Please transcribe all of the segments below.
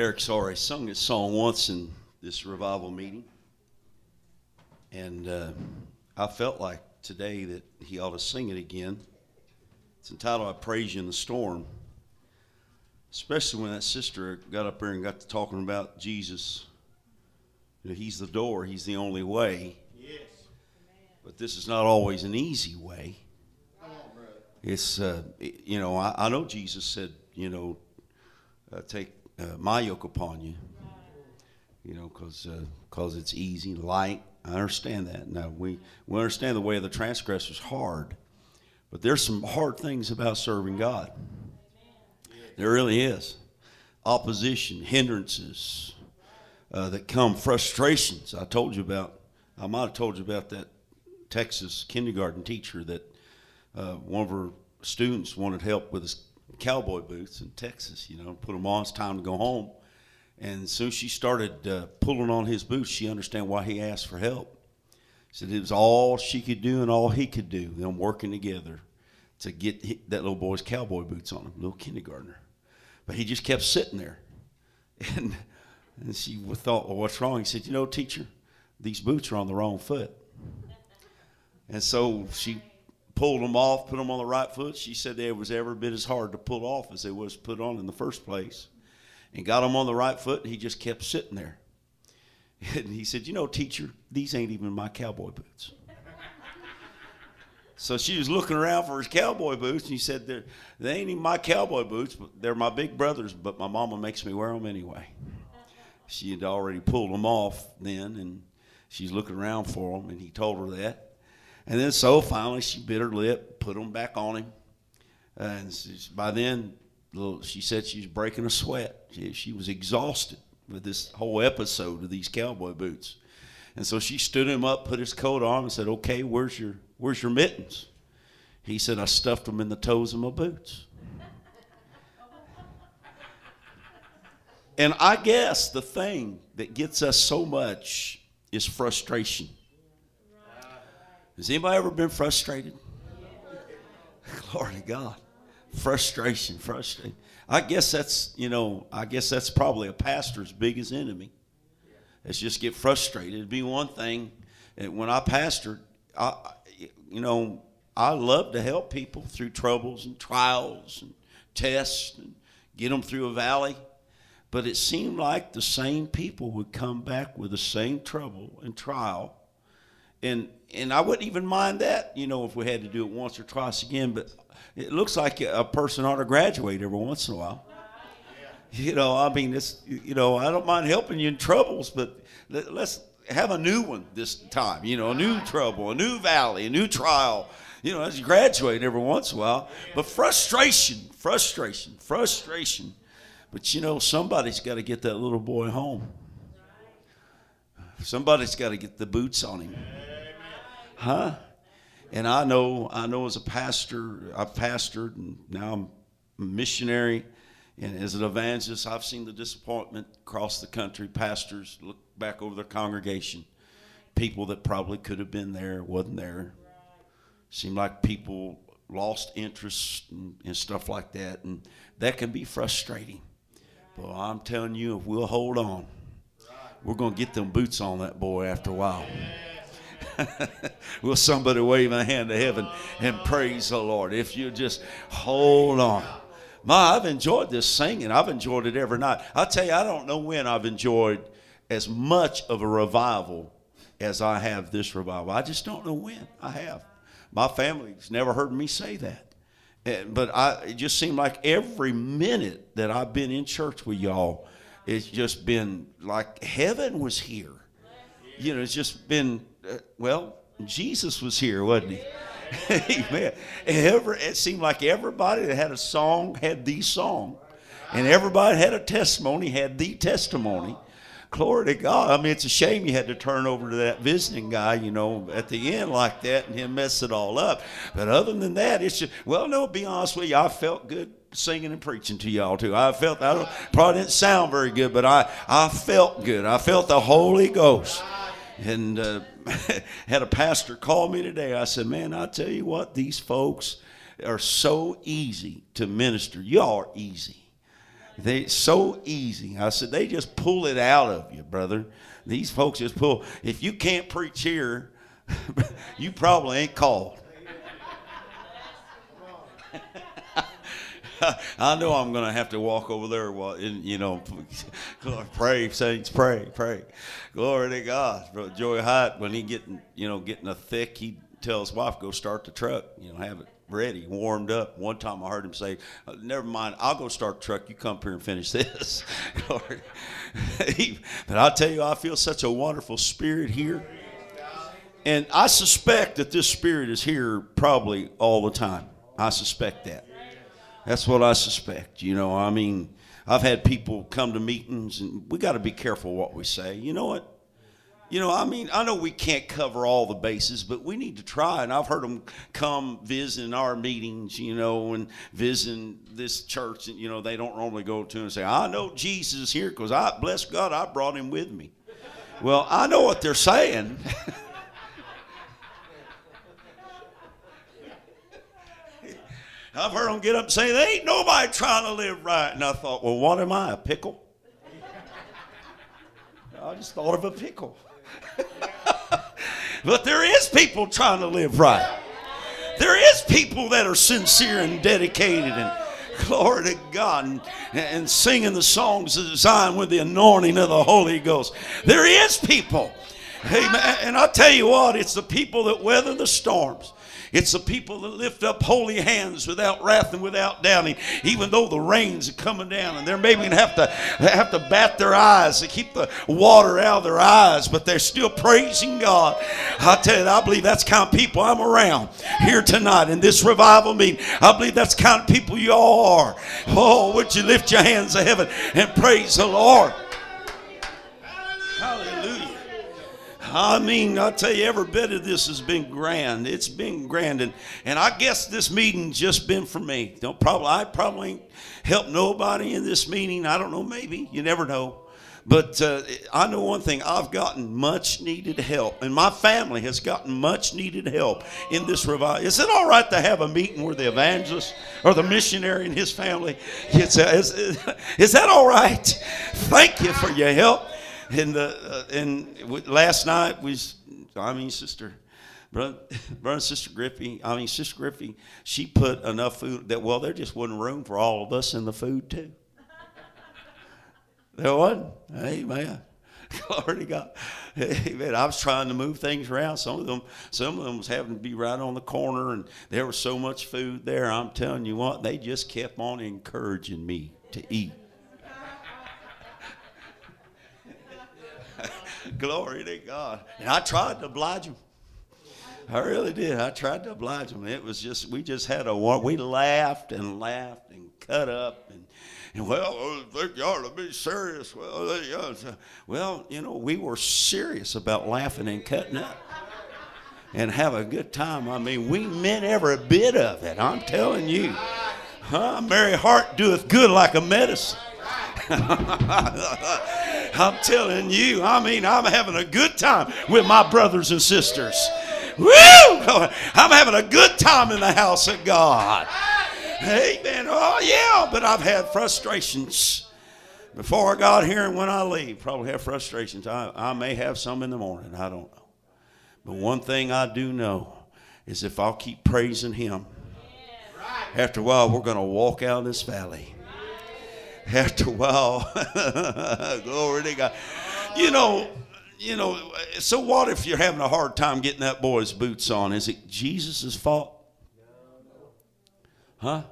Eric Sorry sung this song once in this revival meeting, and uh, I felt like today that he ought to sing it again. It's entitled "I Praise You in the Storm," especially when that sister got up there and got to talking about Jesus. You know, he's the door; he's the only way. Yes. But this is not always an easy way. Come on, brother. It's uh, you know I, I know Jesus said you know uh, take uh, my yoke upon you. You know because because it's easy, light. I understand that. Now we we understand the way of the transgressor is hard, but there's some hard things about serving God. There really is opposition, hindrances uh, that come, frustrations. I told you about. I might have told you about that Texas kindergarten teacher that uh, one of her students wanted help with his cowboy boots in Texas. You know, put them on. It's time to go home. And as soon as she started uh, pulling on his boots, she understand why he asked for help. Said it was all she could do and all he could do. Them working together to get that little boy's cowboy boots on him, little kindergartner. But he just kept sitting there, and and she thought, well, what's wrong? He said, you know, teacher, these boots are on the wrong foot. And so she pulled them off, put them on the right foot. She said they was every bit as hard to pull off as they was put on in the first place. And got them on the right foot, and he just kept sitting there. And he said, You know, teacher, these ain't even my cowboy boots. So she was looking around for his cowboy boots, and he said, they're, They ain't even my cowboy boots, but they're my big brother's, but my mama makes me wear them anyway. She had already pulled them off then, and she's looking around for them, and he told her that. And then so finally she bit her lip, put them back on him. And by then, little, she said she was breaking a sweat. She, she was exhausted with this whole episode of these cowboy boots. And so she stood him up, put his coat on, and said, "Okay, where's your where's your mittens?" He said, "I stuffed them in the toes of my boots." And I guess the thing that gets us so much is frustration. Has anybody ever been frustrated? Glory to God. Frustration, frustration. I guess that's, you know, I guess that's probably a pastor's biggest enemy. It's just get frustrated. It'd be one thing. and When I pastored, I, I- you know, I love to help people through troubles and trials and tests and get them through a valley. But it seemed like the same people would come back with the same trouble and trial and and I wouldn't even mind that, you know, if we had to do it once or twice again. But it looks like a person ought to graduate every once in a while. You know, I mean, it's you know, I don't mind helping you in troubles, but let, let's have a new one this time. You know, a new trouble, a new valley, a new trial. You know, as you graduate every once in a while. But frustration, frustration, frustration. But you know, somebody's got to get that little boy home. Somebody's got to get the boots on him. Huh? And I know, I know as a pastor, I've pastored and now I'm a missionary. And as an evangelist, I've seen the disappointment across the country. Pastors look back over their congregation. People that probably could have been there, wasn't there. Seemed like people lost interest and, and stuff like that. And that can be frustrating. But I'm telling you, if we'll hold on, we're going to get them boots on that boy after a while. Will somebody wave a hand to heaven and praise the Lord? If you just hold on. Ma, I've enjoyed this singing. I've enjoyed it every night. I'll tell you, I don't know when I've enjoyed as much of a revival as I have this revival. I just don't know when I have. My family's never heard me say that. And- but I, it just seemed like every minute that I've been in church with y'all, it's just been like heaven was here you know, it's just been, uh, well, Jesus was here, wasn't he? Amen. Every, it seemed like everybody that had a song had the song, and everybody had a testimony had the testimony. Glory to God. I mean, it's a shame you had to turn over to that visiting guy, you know, at the end like that and him mess it all up. But other than that, it's just, well, no, be honest with you, I felt good singing and preaching to y'all too. I felt, I probably didn't sound very good, but I, I felt good. I felt the Holy Ghost and uh, had a pastor call me today. I said, "Man, I tell you what, these folks are so easy to minister. Y'all are easy. They so easy. I said they just pull it out of you, brother. These folks just pull. If you can't preach here, you probably ain't called. I know I'm going to have to walk over there. While, you know, pray, saints, pray, pray. Glory to God. Brother Joey Hyatt, when he getting, you know, getting a thick, he tell his wife, go start the truck, you know, have it ready, warmed up. One time I heard him say, uh, never mind, I'll go start the truck. You come here and finish this. but I'll tell you, I feel such a wonderful spirit here. And I suspect that this spirit is here probably all the time. I suspect that. That's what I suspect. You know, I mean, I've had people come to meetings, and we got to be careful what we say. You know what? You know, I mean, I know we can't cover all the bases, but we need to try. And I've heard them come visiting our meetings, you know, and visiting this church, and you know, they don't normally go to and say, "I know Jesus is here because I bless God, I brought him with me." Well, I know what they're saying. I've heard them get up and say, There ain't nobody trying to live right. And I thought, Well, what am I, a pickle? I just thought of a pickle. but there is people trying to live right. There is people that are sincere and dedicated and glory to God and, and singing the songs designed with the anointing of the Holy Ghost. There is people. Amen. And I tell you what, it's the people that weather the storms. It's the people that lift up holy hands without wrath and without doubting, even though the rains are coming down and they're maybe going to have to have to bat their eyes to keep the water out of their eyes, but they're still praising God. I tell you, I believe that's kind of people I'm around here tonight in this revival meeting. I believe that's kind of people you all are. Oh, would you lift your hands to heaven and praise the Lord? I mean, I tell you, every bit of this has been grand. It's been grand, and, and I guess this meeting just been for me. Don't probably I probably ain't helped nobody in this meeting. I don't know, maybe you never know. But uh, I know one thing: I've gotten much needed help, and my family has gotten much needed help in this revival. Is it all right to have a meeting where the evangelist or the missionary and his family gets? Is, is that all right? Thank you for your help and the uh, and last night was I mean sister brother, brother sister Griffey I mean sister Griffey she put enough food that well there just wasn't room for all of us in the food too. There wasn't. Amen glory to God. Amen I was trying to move things around. Some of them some of them was having to be right on the corner and there was so much food there. I'm telling you what they just kept on encouraging me to eat Glory to God. And I tried to oblige him. I really did. I tried to oblige him. It was just, we just had a war. We laughed and laughed and cut up and, and well, oh, I think you ought to be serious. Well, well, you know, we were serious about laughing and cutting up and have a good time. I mean, we meant every bit of it. I'm telling you. Huh? Merry heart doeth good like a medicine. I'm telling you, I mean, I'm having a good time with my brothers and sisters. Woo! I'm having a good time in the house of God. Amen. Oh, yeah, but I've had frustrations before I got here and when I leave. Probably have frustrations. I, I may have some in the morning. I don't know. But one thing I do know is if I'll keep praising Him, after a while, we're going to walk out of this valley after a while, glory to God. You know, you know, so what if you're having a hard time getting that boy's boots on? Is it Jesus' fault? Huh?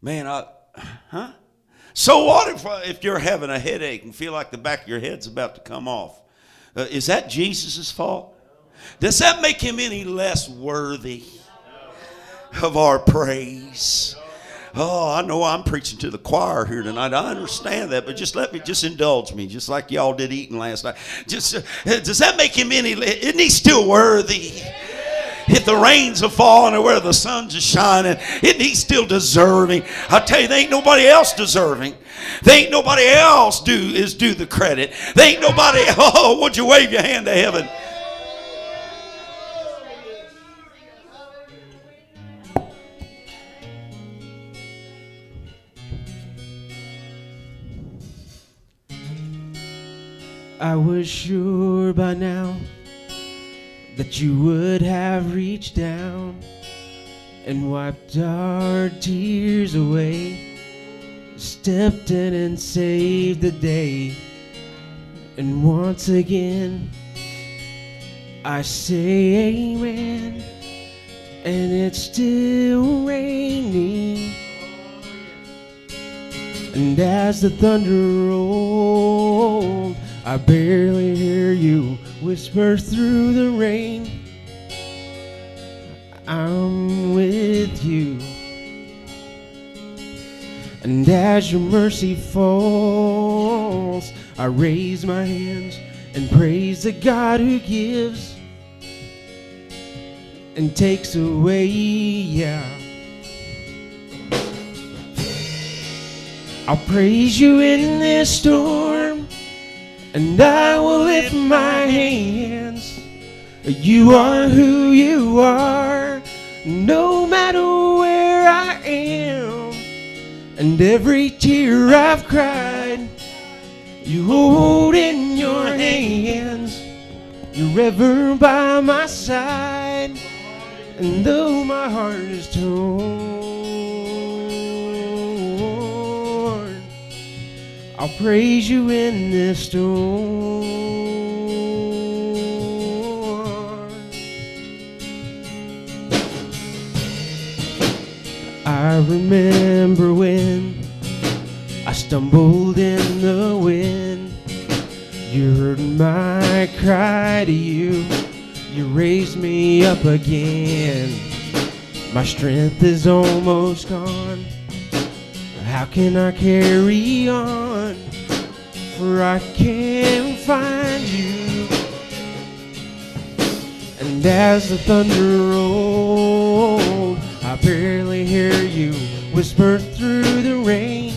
Man, I, huh? So what if, uh, if you're having a headache and feel like the back of your head's about to come off? Uh, is that Jesus' fault? Does that make him any less worthy of our praise? Oh, I know I'm preaching to the choir here tonight. I understand that, but just let me, just indulge me, just like y'all did eating last night. Just uh, does that make him any? Isn't he still worthy? If the rains are falling or where the sun's are shining, isn't he still deserving? I tell you, there ain't nobody else deserving. There ain't nobody else do is due the credit. There ain't nobody. Oh, would you wave your hand to heaven? I was sure by now that you would have reached down and wiped our tears away, stepped in and saved the day. And once again, I say amen, and it's still raining. And as the thunder rolled, I barely hear you whisper through the rain. I'm with you. And as your mercy falls, I raise my hands and praise the God who gives and takes away, yeah. I'll praise you in this storm, and I will lift my hands. You are who you are, no matter where I am. And every tear I've cried, you hold in your hands. You're ever by my side. And though my heart is torn, I'll praise you in this storm. I remember when I stumbled in the wind. You heard my cry to you. You raised me up again. My strength is almost gone. How can I carry on? For I can't find you. And as the thunder rolled, I barely hear you whisper through the rain.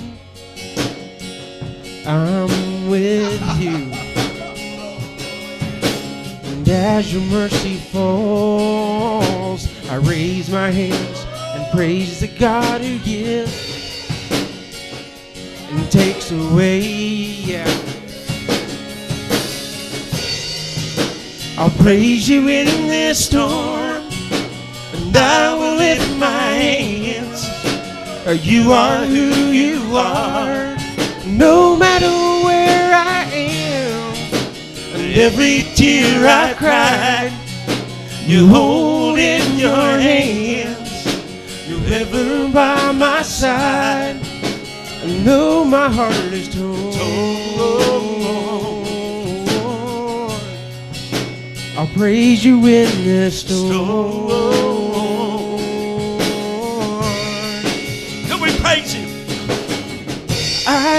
I'm with you. And as your mercy falls, I raise my hands and praise the God You are who you are, no matter where I am. And every tear I cried, you hold in your hands. You're ever by my side. I know my heart is torn. I'll praise you in this storm.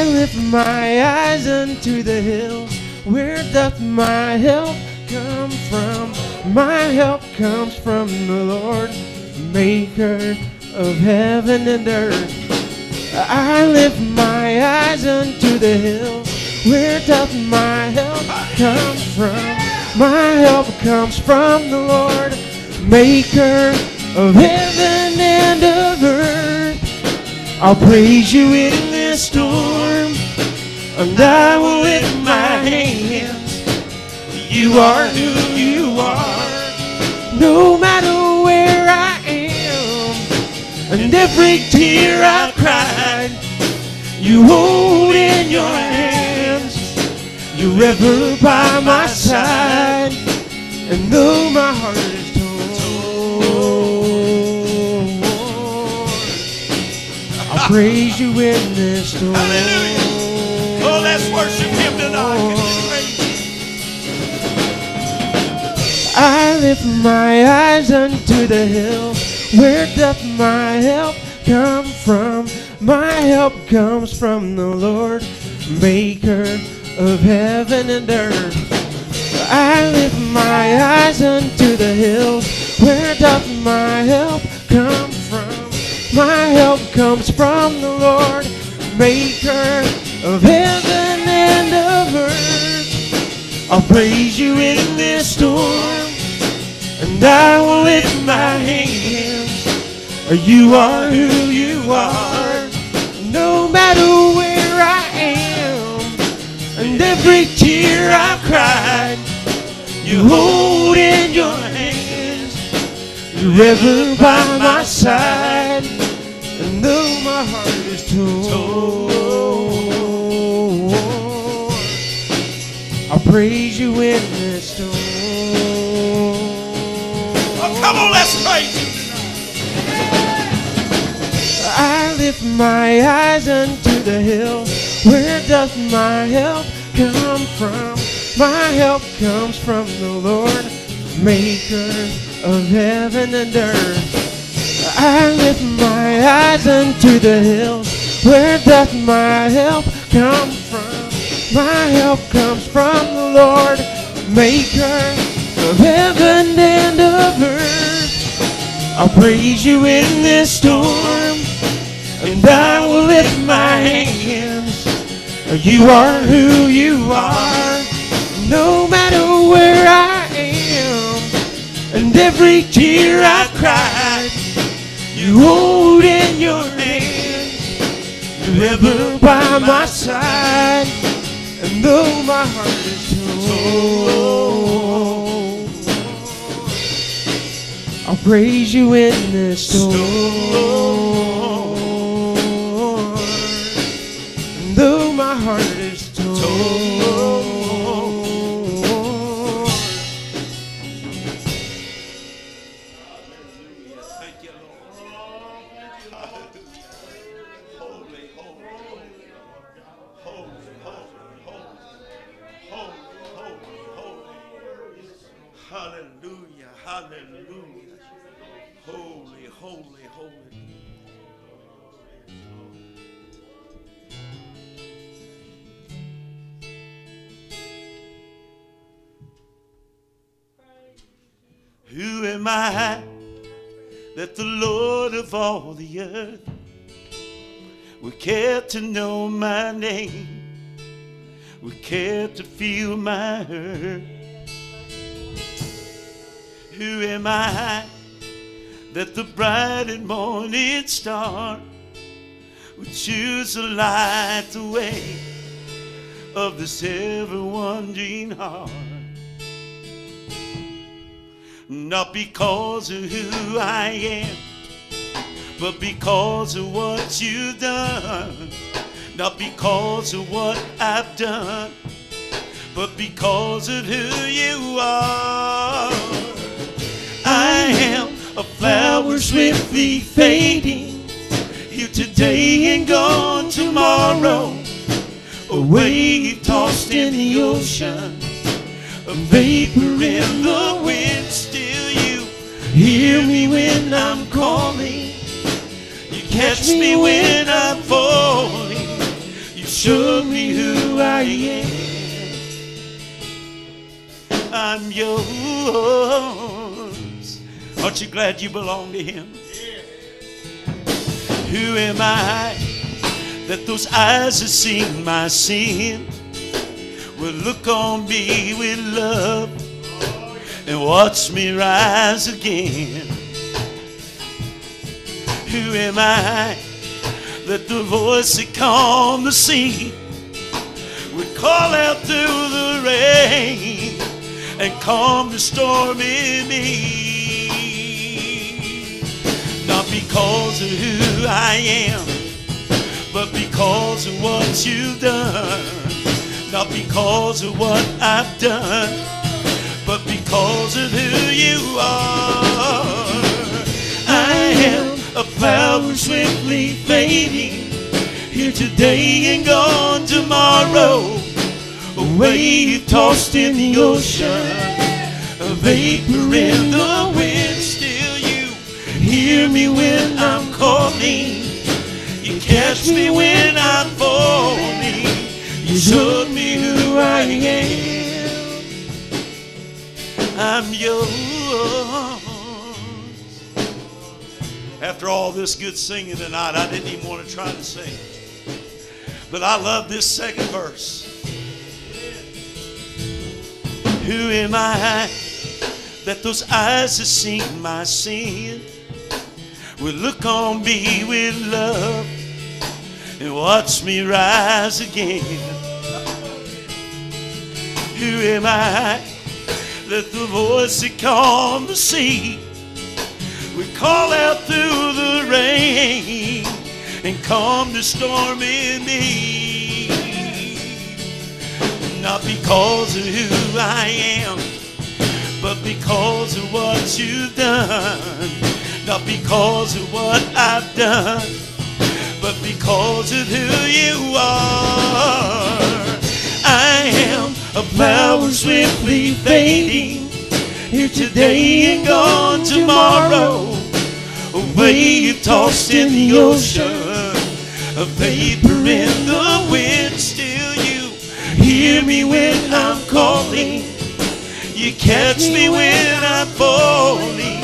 I lift my eyes unto the hills. Where doth my help come from? My help comes from the Lord, maker of heaven and earth. I lift my eyes unto the hills. Where doth my help come from? My help comes from the Lord, maker of heaven and of earth. I'll praise you in this storm, and I will lift my hands. You are who you are, no matter where I am, and every tear I've cried, you hold in your hands. You're ever by my side, and though my heart is torn, I'll praise you in this storm. Worship Him tonight. I lift my eyes unto the hills. Where doth my help come from? My help comes from the Lord, maker of heaven and earth. I lift my eyes unto the hills. Where doth my help come from? My help comes from the Lord, maker of heaven praise you in this storm, and I will lift my hands. You are who you are, no matter where I am, and every tear I've cried, you hold in your hands. You're ever by my side, and though my heart is torn, praise you in this storm. Oh, come on, let's praise Him. I lift my eyes unto the hill. Where doth my help come from? My help comes from the Lord, maker of heaven and earth. I lift my eyes unto the hills. Where doth my help come from? My help comes from the Lord, maker of heaven and of earth. I'll praise you in this storm, and I will lift my hands. You are who you are, no matter where I am, and every tear I've cried, you hold in your hands. You're ever by my side, though my heart is torn, I'll praise you in this storm. And though my heart is torn, I that the Lord of all the earth would care to know my name, would care to feel my hurt? Who am I that the bright and morning star would choose to light the way of this ever wandering heart? Not because of who I am, but because of what you've done. Not because of what I've done, but because of who you are. I am a flower swiftly fading, here today and gone tomorrow. A wave tossed in the ocean, a vapor in the wind. Hear me when I'm calling. You catch me when I'm falling. You show me who I am. I'm yours. Aren't you glad you belong to Him? Who am I that those eyes have seen my sin will look on me with love and watch me rise again? Who am I that the voice that calmed the sea would call out through the rain and calm the storm in me? Not because of who I am, but because of what you've done. Not because of what I've done, because of who you are. I am a flower swiftly fading, here today and gone tomorrow. A wave tossed in the ocean, a vapor in the wind. Still, you hear me when I'm calling. You catch me when I'm falling. You showed me who I am. I'm yours. After all this good singing tonight, I didn't even want to try to sing. But I love this second verse. Who am I that those eyes have seen my sin will look on me with love and watch me rise again? Who am I that the voice that calmed the sea we call out through the rain and calm the storm in me? Not because of who I am, but because of what you've done. Not because of what I've done, but because of who you are. I am a flower swiftly fading, here today and gone tomorrow. A wave tossed in the ocean, a vapor in the wind. Still, you hear me when I'm calling. You catch me when I'm falling.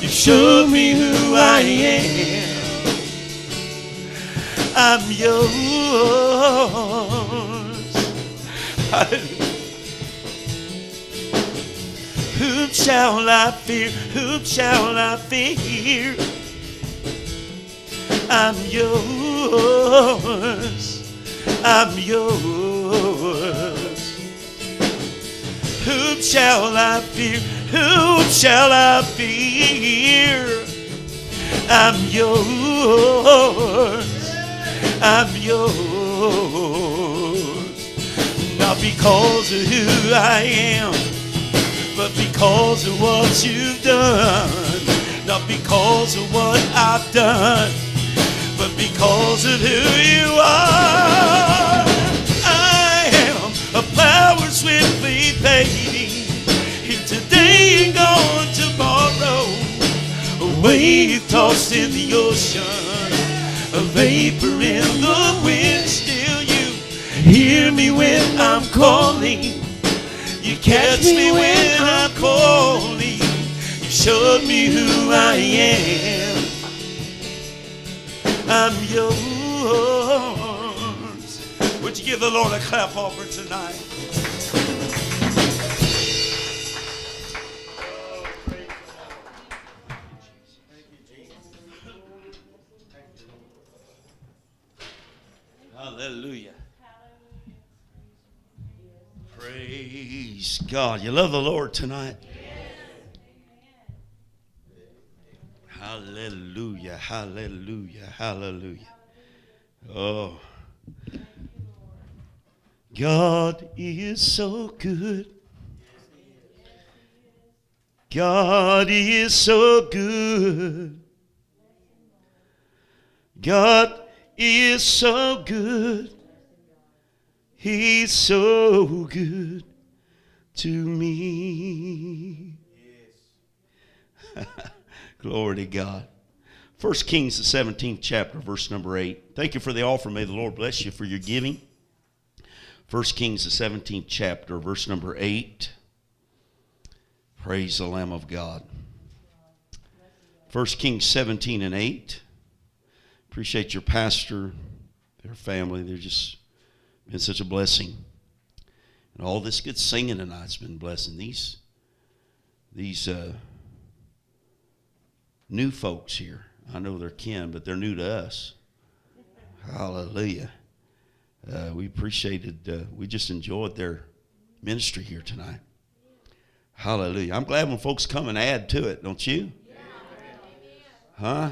You show me who I am. I'm yours. Hallelujah. Whom shall I fear? Whom shall I fear? I'm yours. I'm yours. Whom shall I fear? Whom shall I fear? I'm yours. I'm yours. Not because of who I am, but because of what you've done. Not because of what I've done, but because of who you are. I am a flower swiftly fading, here today and gone tomorrow. A wave tossed in the ocean, a vapor in the wind. Hear me when I'm calling. You catch me when I'm calling. You showed me who I am. I'm yours. Would you give the Lord a clap offer tonight? God. You love the Lord tonight? Hallelujah. Hallelujah. Hallelujah. Oh. God is so good. God is so good. God is so good. He's so good to me. Yes. Glory to God. First Kings, the 17th chapter, verse number 8. Thank you for the offer. May the Lord bless you for your giving. First Kings, the 17th chapter, verse number 8. Praise the Lamb of God. First Kings 17 and 8. Appreciate your pastor, their family. They're just been such a blessing. And all this good singing tonight's been blessing. These, these uh, new folks here. I know they're kin, but they're new to us. Hallelujah. Uh, we appreciated, uh, we just enjoyed their ministry here tonight. Hallelujah. I'm glad when folks come and add to it, don't you? Huh?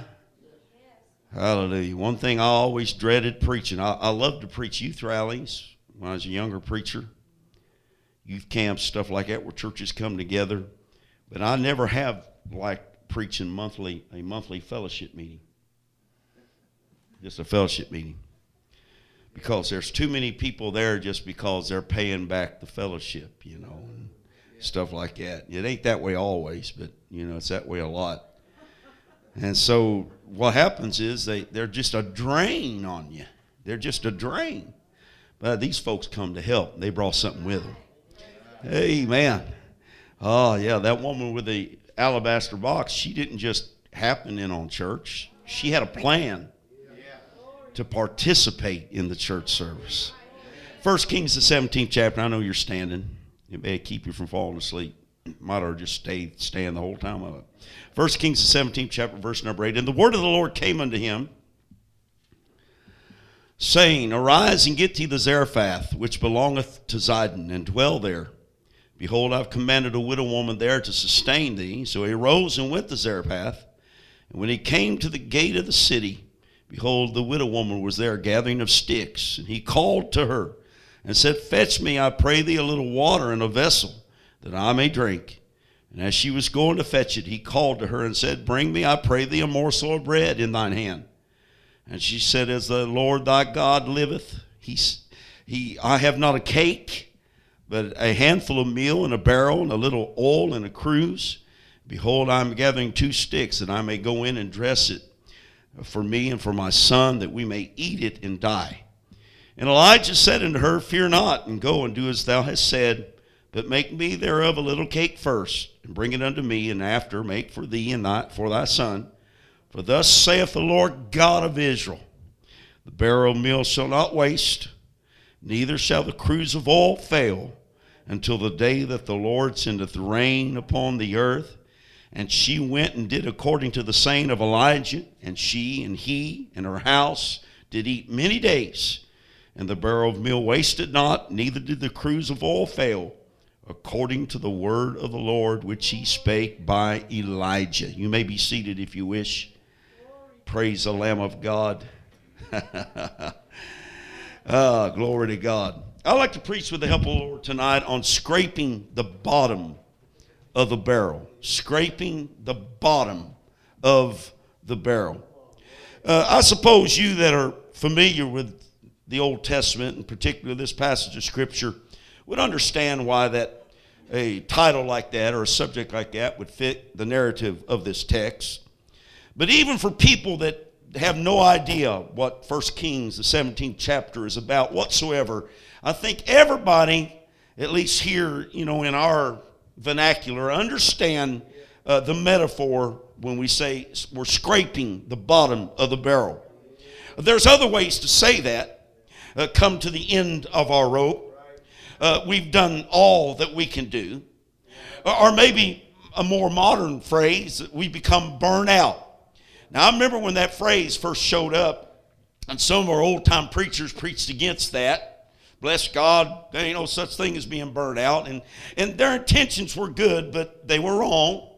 Hallelujah. One thing I always dreaded preaching. I, I loved to preach youth rallies when I was a younger preacher, youth camps, stuff like that, where churches come together. But I never have liked preaching monthly a monthly fellowship meeting. Just a fellowship meeting. Because there's too many people there just because they're paying back the fellowship, you know, and stuff like that. It ain't that way always, but you know, it's that way a lot. And so what happens is they, they're just a drain on you. They're just a drain. But these folks come to help. They brought something with them. Amen. Oh, yeah, that woman with the alabaster box, she didn't just happen in on church. She had a plan to participate in the church service. First Kings, the 17th chapter. I know you're standing. It may keep you from falling asleep. Might have just stayed stand the whole time of it. First Kings, the 17th chapter, verse number 8. And the word of the Lord came unto him, saying, Arise and get thee the Zarephath, which belongeth to Zidon, and dwell there. Behold, I've commanded a widow woman there to sustain thee. So he arose and went to Zarephath. And when he came to the gate of the city, behold, the widow woman was there gathering of sticks. And he called to her and said, Fetch me, I pray thee, a little water in a vessel, that I may drink. And as she was going to fetch it, he called to her and said, Bring me, I pray thee, a morsel of bread in thine hand. And she said, As the Lord thy God liveth, he, he, I have not a cake, but a handful of meal and a barrel, and a little oil and a cruse. Behold, I am gathering two sticks, that I may go in and dress it for me and for my son, that we may eat it and die. And Elijah said unto her, Fear not, and go and do as thou hast said, but make me thereof a little cake first, and bring it unto me, and after make for thee and thy, for thy son. For thus saith the Lord God of Israel The barrel of meal shall not waste, neither shall the cruse of oil fail, until the day that the Lord sendeth rain upon the earth. And she went and did according to the saying of Elijah, and she and he and her house did eat many days. And the barrel of meal wasted not, neither did the cruse of oil fail, according to the word of the Lord which he spake by Elijah. You may be seated if you wish. Praise the Lamb of God. ah, glory to God. I'd like to preach with the help of the Lord tonight on scraping the bottom of the barrel. Scraping the bottom of the barrel. Uh, I suppose you that are familiar with the Old Testament, and particularly this passage of Scripture, would understand why that a title like that or a subject like that would fit the narrative of this text. But even for people that have no idea what First Kings, the 17th chapter, is about whatsoever, I think everybody, at least here, you know, in our vernacular, understand uh, the metaphor when we say we're scraping the bottom of the barrel. There's other ways to say that. Uh, come to the end of our rope. Uh, we've done all that we can do. Or maybe a more modern phrase, we become burnt out. Now, I remember when that phrase first showed up, and some of our old time preachers preached against that. Bless God, there ain't no such thing as being burned out. And, and their intentions were good, but they were wrong.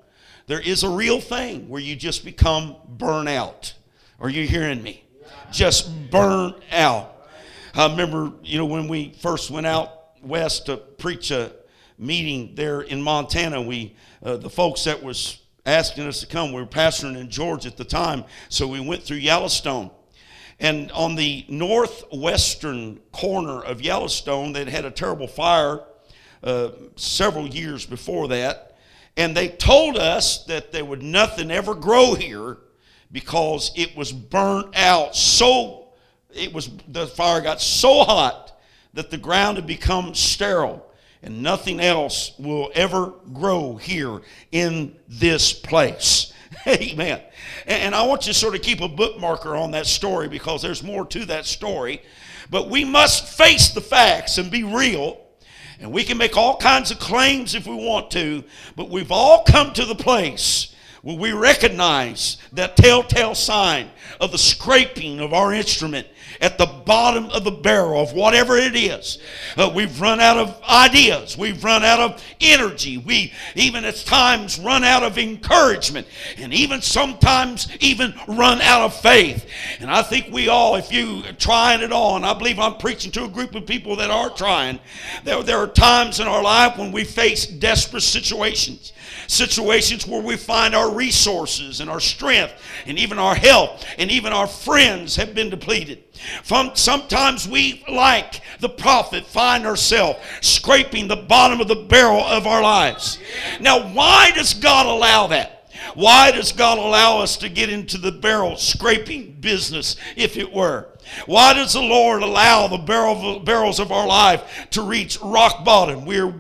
There is a real thing where you just become burnt out. Are you hearing me? Just burnt out. I remember, you know, when we first went out west to preach a meeting there in Montana, we, uh, the folks that was asking us to come. We were pastoring in Georgia at the time, so we went through Yellowstone. And on the northwestern corner of Yellowstone, they'd had a terrible fire uh, several years before that. And they told us that there would nothing ever grow here because it was burnt out so it was the fire got so hot that the ground had become sterile and nothing else will ever grow here in this place. Amen. And I want you to sort of keep a bookmarker on that story because there's more to that story. But we must face the facts and be real. And we can make all kinds of claims if we want to, but we've all come to the place where we recognize that telltale sign of the scraping of our instrument at the bottom of the barrel of whatever it is. Uh, we've run out of ideas. We've run out of energy. We even at times run out of encouragement and even sometimes even run out of faith. And I think we all, if you trying it on, I believe I'm preaching to a group of people that are trying. There, there are times in our life when we face desperate situations situations where we find our resources and our strength and even our help and even our friends have been depleted. From, sometimes we, like the prophet, find ourselves scraping the bottom of the barrel of our lives. Now, why does God allow that? Why does God allow us to get into the barrel scraping business, if it were? Why does the Lord allow the barrel, barrels of our life to reach rock bottom? We're,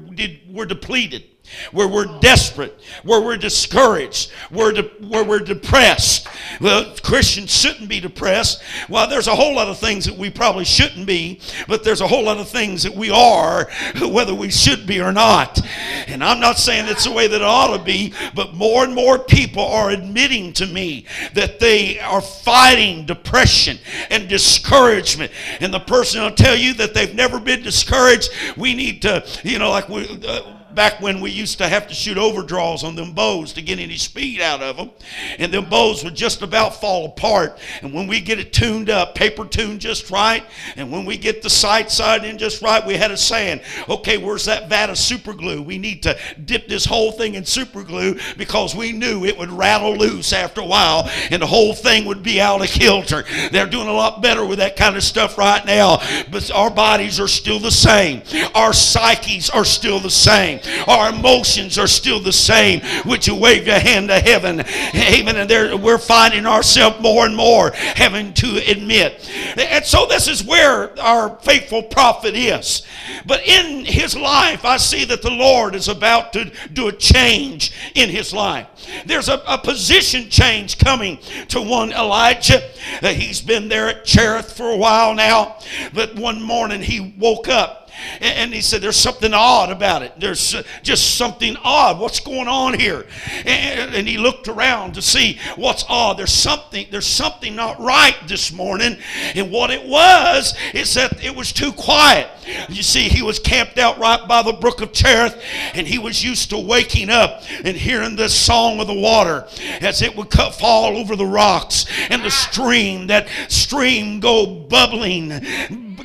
we're depleted where we're desperate, where we're discouraged, where, de- where we're depressed. Well, Christians shouldn't be depressed. Well, there's a whole lot of things that we probably shouldn't be, but there's a whole lot of things that we are, whether we should be or not. And I'm not saying it's the way that it ought to be, but more and more people are admitting to me that they are fighting depression and discouragement. And the person will tell you that they've never been discouraged. We need to, you know, like we. Uh, back when we used to have to shoot overdraws on them bows to get any speed out of them. And them bows would just about fall apart. And when we get it tuned up, paper tuned just right, and when we get the sight side in just right, we had a saying, okay, where's that vat of super glue? We need to dip this whole thing in super glue because we knew it would rattle loose after a while and the whole thing would be out of kilter. They're doing a lot better with that kind of stuff right now, but our bodies are still the same. Our psyches are still the same. Our emotions are still the same. Would you wave your hand to heaven? Amen. And there, we're finding ourselves more and more having to admit. And so this is where our faithful prophet is. But in his life, I see that the Lord is about to do a change in his life. There's a, a position change coming to one Elijah. Uh, he's been there at Cherith for a while now, but one morning he woke up and he said, There's something odd about it. There's uh, just something odd. What's going on here? And he looked around to see what's odd. There's something, there's something not right this morning. And what it was is that it was too quiet. You see, he was camped out right by the brook of Cherith, and he was used to waking up and hearing the song of the water as it would fall over the rocks and the stream, that stream go bubbling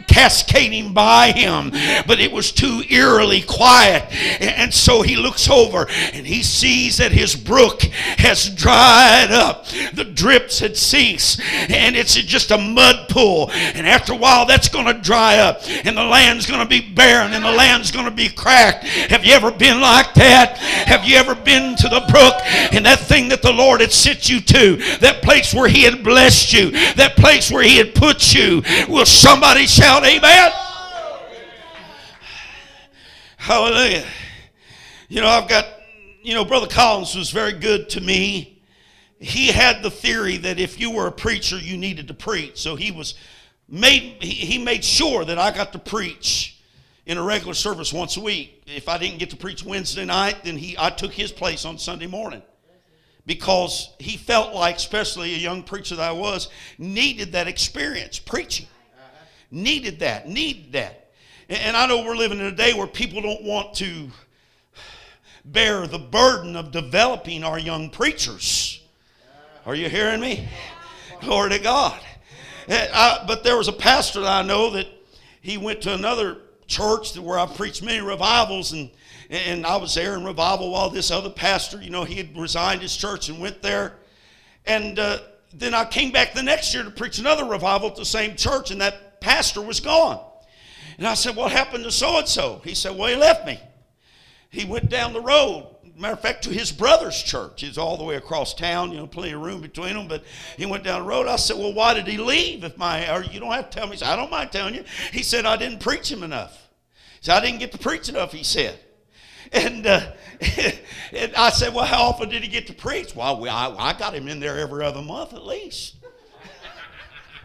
cascading by him, but it was too eerily quiet. And so he looks over and he sees that his brook has dried up. The drips had ceased, and it's just a mud pool. And after a while, that's going to dry up, and the land's going to be barren, and the land's going to be cracked. Have you ever been like that? Have you ever been to the brook and that thing that the Lord had sent you to, that place where He had blessed you, that place where He had put you? Will somebody shout, Amen. Hallelujah. You know, I've got, you know, Brother Collins was very good to me. He had the theory that if you were a preacher, you needed to preach. So he was made, he made sure that I got to preach in a regular service once a week. If I didn't get to preach Wednesday night, then he, I took his place on Sunday morning because he felt like, especially a young preacher that I was, needed that experience preaching needed that, needed that. And I know we're living in a day where people don't want to bear the burden of developing our young preachers. Are you hearing me? Glory to God. Eh, I, but there was a pastor that I know that he went to another church where I preached many revivals, and, and I was there in revival while this other pastor, you know, he had resigned his church and went there. And uh, then I came back the next year to preach another revival at the same church, and that pastor was gone. And I said, What happened to so and so? He said, Well, he left me. He went down the road. Matter of fact, to his brother's church. It's all the way across town, you know, plenty of room between them. But he went down the road. I said, Well, why did he leave? If my, or you don't have to tell me. He said, I don't mind telling you. He said, I didn't preach him enough. He said, I didn't get to preach enough, he said. And, uh, and I said, Well, how often did he get to preach? Well, I, I got him in there every other month at least.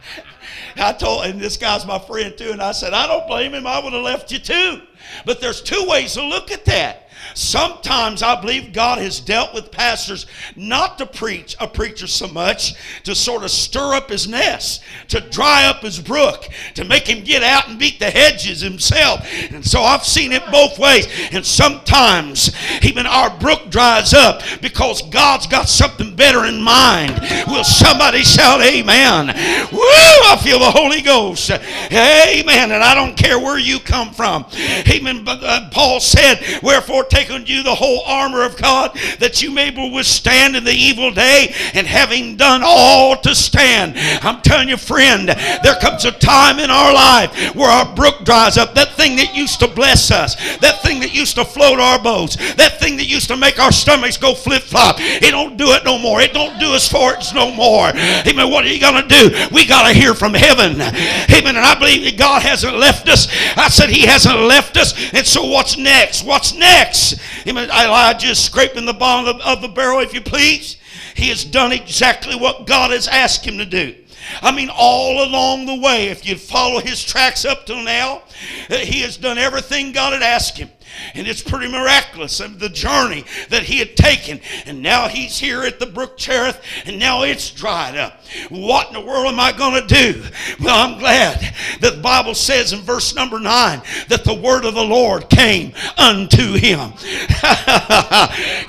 I told, and this guy's my friend too, and I said, I don't blame him. I would have left you too. But there's two ways to look at that. Sometimes I believe God has dealt with pastors not to preach a preacher so much, to sort of stir up his nest, to dry up his brook, to make him get out and beat the hedges himself. And so I've seen it both ways. And sometimes even our brook dries up because God's got something better in mind. Will somebody shout amen? Woo! I feel the Holy Ghost. Amen. And I don't care where you come from. Amen. Uh, Paul said, Wherefore take unto you the whole armor of God, that you may be withstand in the evil day, and having done all to stand. I'm telling you, friend, there comes a time in our life where our brook dries up. That thing that used to bless us, that thing that used to float our boats, that thing that used to make our stomachs go flip flop, it don't do it no more. It don't do us for it no more. Amen. What are you going to do? We got to hear from heaven. Amen. And I believe that God hasn't left us. I said He hasn't left us. And so what's next? What's next? Elijah is scraping the bottom of, of the barrel, if you please. He has done exactly what God has asked him to do. I mean, all along the way, if you follow his tracks up till now, he has done everything God had asked him. And it's pretty miraculous of the journey that he had taken. And now he's here at the brook Cherith, and now it's dried up. What in the world am I going to do? Well, I'm glad that the Bible says in verse number nine that the word of the Lord came unto him.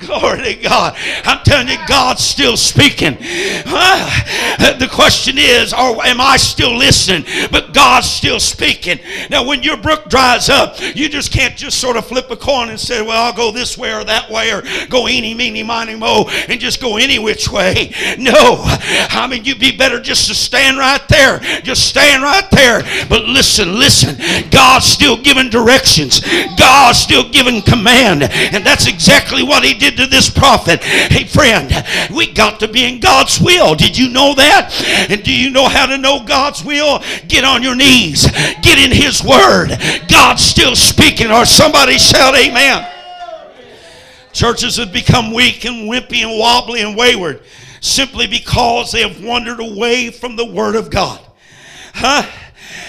Glory to God. I'm telling you, God's still speaking. the question is, or am I still listening? But God's still speaking. Now, when your brook dries up, you just can't just sort of flip a coin and say, well, I'll go this way or that way or go eeny, meeny, miny, mo and just go any which way. No. I mean, you'd be better just to stand right there. Just stand right there. But listen, listen. God's still giving directions. God's still giving command. And that's exactly what he did to this prophet. Hey, friend, we got to be in God's will. Did you know that? And do you know how to know God's will? Get on your knees. Get in his word. God's still speaking. Or somebody shout amen. Churches have become weak and wimpy and wobbly and wayward simply because they have wandered away from the Word of God. Huh?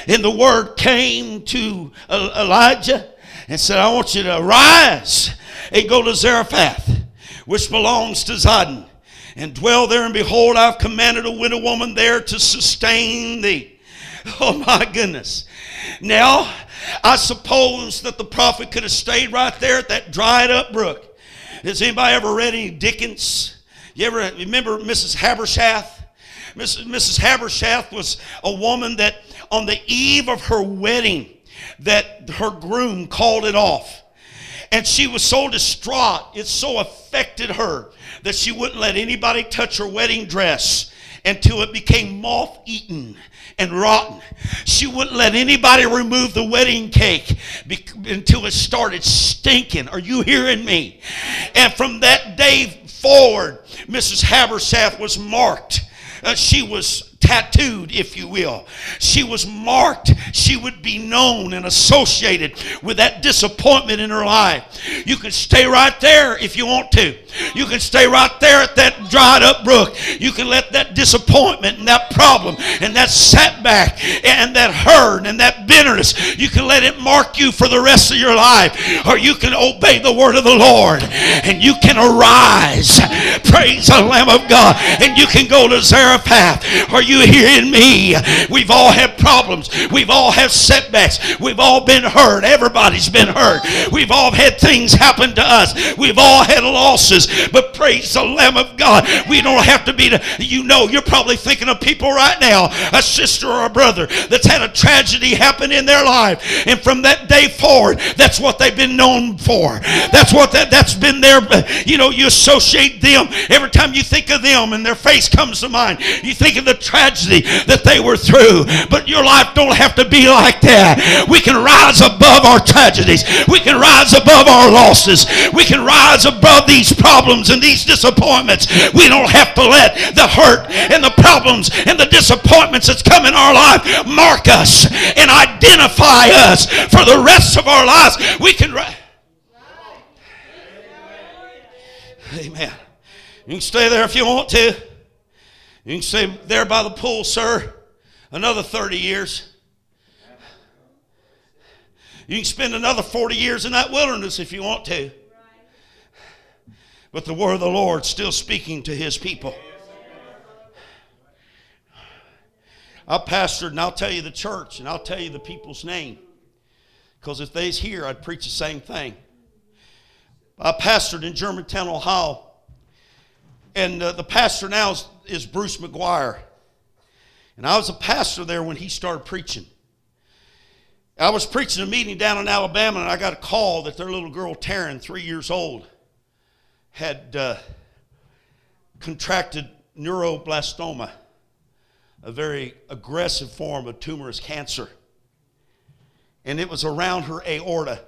And the Word came to Elijah and said, I want you to arise and go to Zarephath, which belongs to Zidon, and dwell there. And behold, I've commanded a widow woman there to sustain thee. Oh my goodness. Now, I suppose that the prophet could have stayed right there at that dried up brook has anybody ever read any Dickens? You ever remember Mrs. Habershaft? Mrs. Mrs. Habershaft was a woman that on the eve of her wedding that her groom called it off. And she was so distraught, it so affected her that she wouldn't let anybody touch her wedding dress until it became moth eaten and rotten. She wouldn't let anybody remove the wedding cake until it started stinking. Are you hearing me? And from that day forward, Mrs. Habershaft was marked. Uh, she was tattooed, if you will. She was marked. She would be known and associated with that disappointment in her life. You can stay right there if you want to. You can stay right there at that dried up brook. You can let that disappointment and that problem and that setback and that hurt and that bitterness, you can let it mark you for the rest of your life. Or you can obey the word of the Lord and you can arise. Praise the Lamb of God. And you can go to Zarephath. Or you you hearing me? We've all had problems. We've all had setbacks. We've all been hurt. Everybody's been hurt. We've all had things happen to us. We've all had losses. But praise the Lamb of God. We don't have to be, to, you know, you're probably thinking of people right now, a sister or a brother that's had a tragedy happen in their life. And from that day forward, that's what they've been known for. That's what that, that's been their, you know, you associate them. Every time you think of them and their face comes to mind, you think of the tragedy tragedy that they were through. But your life don't have to be like that. We can rise above our tragedies. We can rise above our losses. We can rise above these problems and these disappointments. We don't have to let the hurt and the problems and the disappointments that's come in our life mark us and identify us for the rest of our lives. We can. Amen. You can stay there if you want to. You can stay there by the pool, sir, another 30 years. You can spend another 40 years in that wilderness if you want to. But the word of the Lord still speaking to his people. I pastored, and I'll tell you the church, and I'll tell you the people's name. Because if they's here, I'd preach the same thing. I pastored in Germantown, Ohio. And uh, the pastor now is is Bruce McGuire. And I was a pastor there when he started preaching. I was preaching a meeting down in Alabama, and I got a call that their little girl, Taryn, three years old, had uh, contracted neuroblastoma, a very aggressive form of tumorous cancer. And it was around her aorta.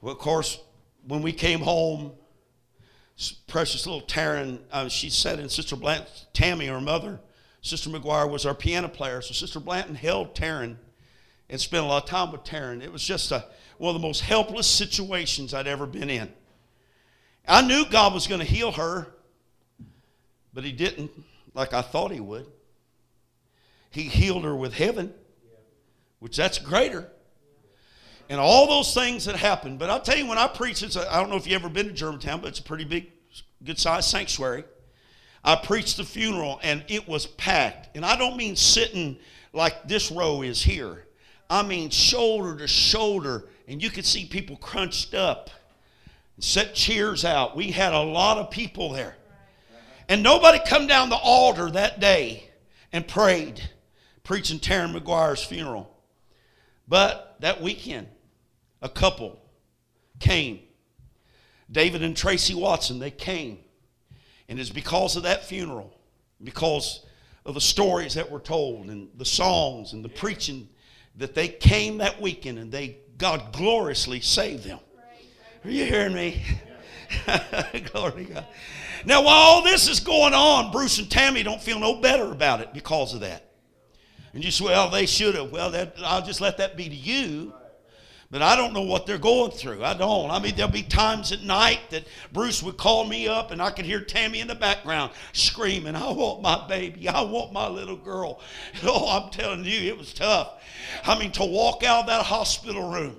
Well, of course, when we came home, precious little Taryn, uh, she sat in Sister Blanton, Tammy, her mother. Sister McGuire was our piano player. So Sister Blanton held Taryn and spent a lot of time with Taryn. It was just a, one of the most helpless situations I'd ever been in. I knew God was going to heal her, but He didn't like I thought He would. He healed her with heaven, which that's greater. And all those things that happened. But I'll tell you, when I preach, it's a, I don't know if you've ever been to Germantown, but it's a pretty big, good sized sanctuary. I preached the funeral, and it was packed. And I don't mean sitting like this row is here, I mean shoulder to shoulder, and you could see people crunched up, and set cheers out. We had a lot of people there. And nobody come down the altar that day and prayed, preaching Taryn McGuire's funeral. But that weekend, a couple came. David and Tracy Watson, they came. And it's because of that funeral, because of the stories that were told and the songs and the preaching that they came that weekend and they God gloriously saved them. Are you hearing me? Glory to God. Now, while all this is going on, Bruce and Tammy don't feel no better about it because of that. And you say, well, they should have. Well, that, I'll just let that be to you. But I don't know what they're going through. I don't. I mean, there'll be times at night that Bruce would call me up and I could hear Tammy in the background screaming, I want my baby. I want my little girl. Oh, I'm telling you, it was tough. I mean, to walk out of that hospital room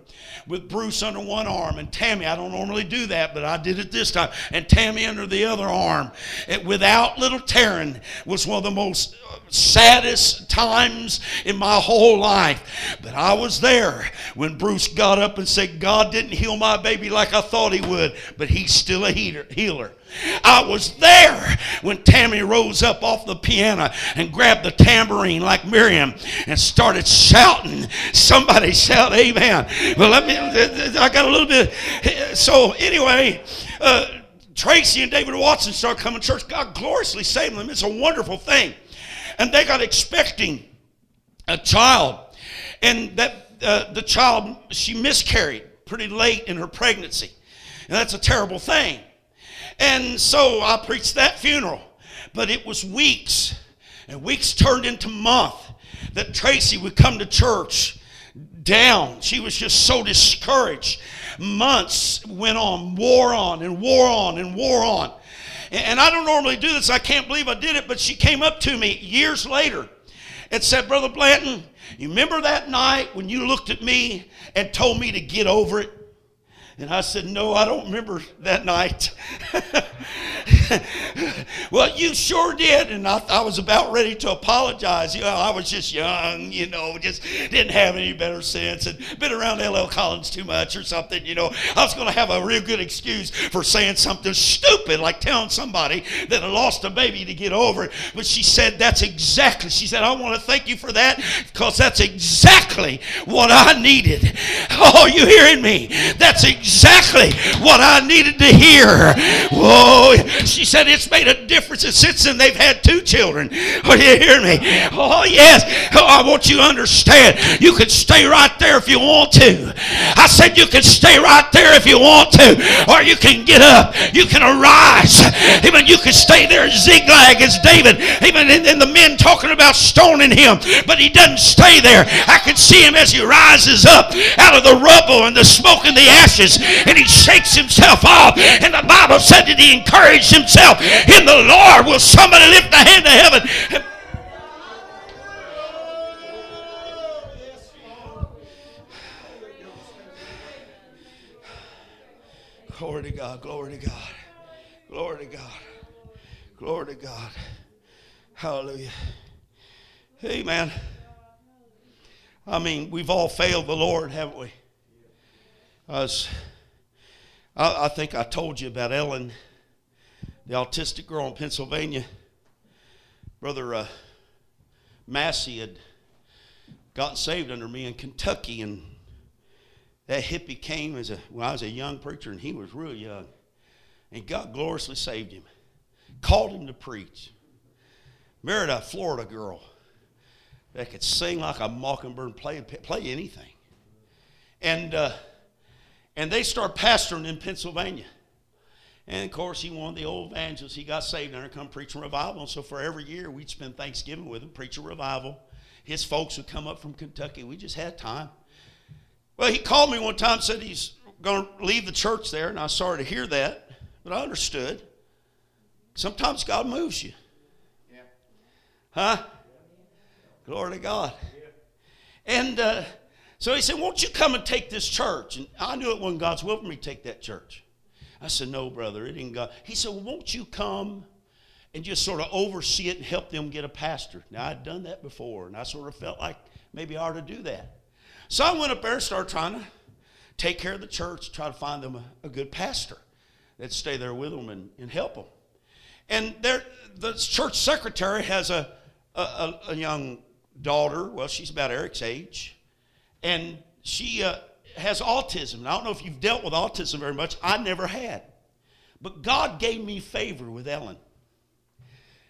with Bruce under one arm and Tammy, I don't normally do that, but I did it this time, and Tammy under the other arm. It, without little Taryn was one of the most uh, saddest times in my whole life. But I was there when Bruce got up and said, God didn't heal my baby like I thought he would, but he's still a healer. I was there when Tammy rose up off the piano and grabbed the tambourine like Miriam and started shouting. Somebody shout, Amen. Well, let me, I got a little bit. So, anyway, uh, Tracy and David Watson started coming to church. God gloriously saved them. It's a wonderful thing. And they got expecting a child. And that uh, the child, she miscarried pretty late in her pregnancy. And that's a terrible thing. And so I preached that funeral. But it was weeks, and weeks turned into months that Tracy would come to church down. She was just so discouraged. Months went on, wore on, and wore on, and wore on. And I don't normally do this. I can't believe I did it, but she came up to me years later and said, Brother Blanton, you remember that night when you looked at me and told me to get over it? And I said, No, I don't remember that night. well, you sure did. And I, I, was about ready to apologize. You know, I was just young, you know, just didn't have any better sense and been around L.L. Collins too much or something, you know. I was going to have a real good excuse for saying something stupid, like telling somebody that I lost a baby to get over it. But she said, That's exactly, she said, I want to thank you for that because that's exactly what I needed. Oh, you hearing me? That's exactly what I needed to hear. Whoa. She said it's made a difference since then they've had two children. Are oh, you hearing me? Oh, yes. Oh, I want you to understand. You can stay right there if you want to. I said you can stay right there if you want to. Or you can get up. You can arise. Even you can stay there Ziklag as David. Even in, in the men talking about stoning him. But he doesn't stay there. I can see him as he rises up out of the rubble and the smoke and the ashes and he shakes himself off. And the Bible said that he encouraged himself in the Lord. Will somebody lift the hand to heaven? Glory to God, glory to God, glory to God, glory to God. Hallelujah. Amen. I mean, we've all failed the Lord, haven't we? Us. I, I think I told you about Ellen, the autistic girl in Pennsylvania. Brother uh, Massey had gotten saved under me in Kentucky, and that hippie came as a when I was a young preacher, and he was real young, and God gloriously saved him, called him to preach. Married a Florida girl that could sing like a mockingbird, and play play anything, and. Uh, and they start pastoring in Pennsylvania. And of course, he of the old evangelists. He got saved and come preaching revival. And so for every year, we'd spend Thanksgiving with him, preach a revival. His folks would come up from Kentucky. We just had time. Well, he called me one time, said he's going to leave the church there, and I was sorry to hear that, but I understood. Sometimes God moves you. Yeah. Huh? Yeah. Glory to God. Yeah. And uh, So he said, Won't you come and take this church? And I knew it wasn't God's will for me to take that church. I said, No, brother, it ain't God. He said, well, Won't you come and just sort of oversee it and help them get a pastor? Now, I'd done that before, and I sort of felt like maybe I ought to do that. So I went up there and started trying to take care of the church, try to find them a, a good pastor that'd stay there with them and, and help them. And there, the church secretary has a, a, a young daughter. Well, she's about Eric's age. And she uh, has autism. And I don't know if you've dealt with autism very much. I never had. But God gave me favor with Ellen.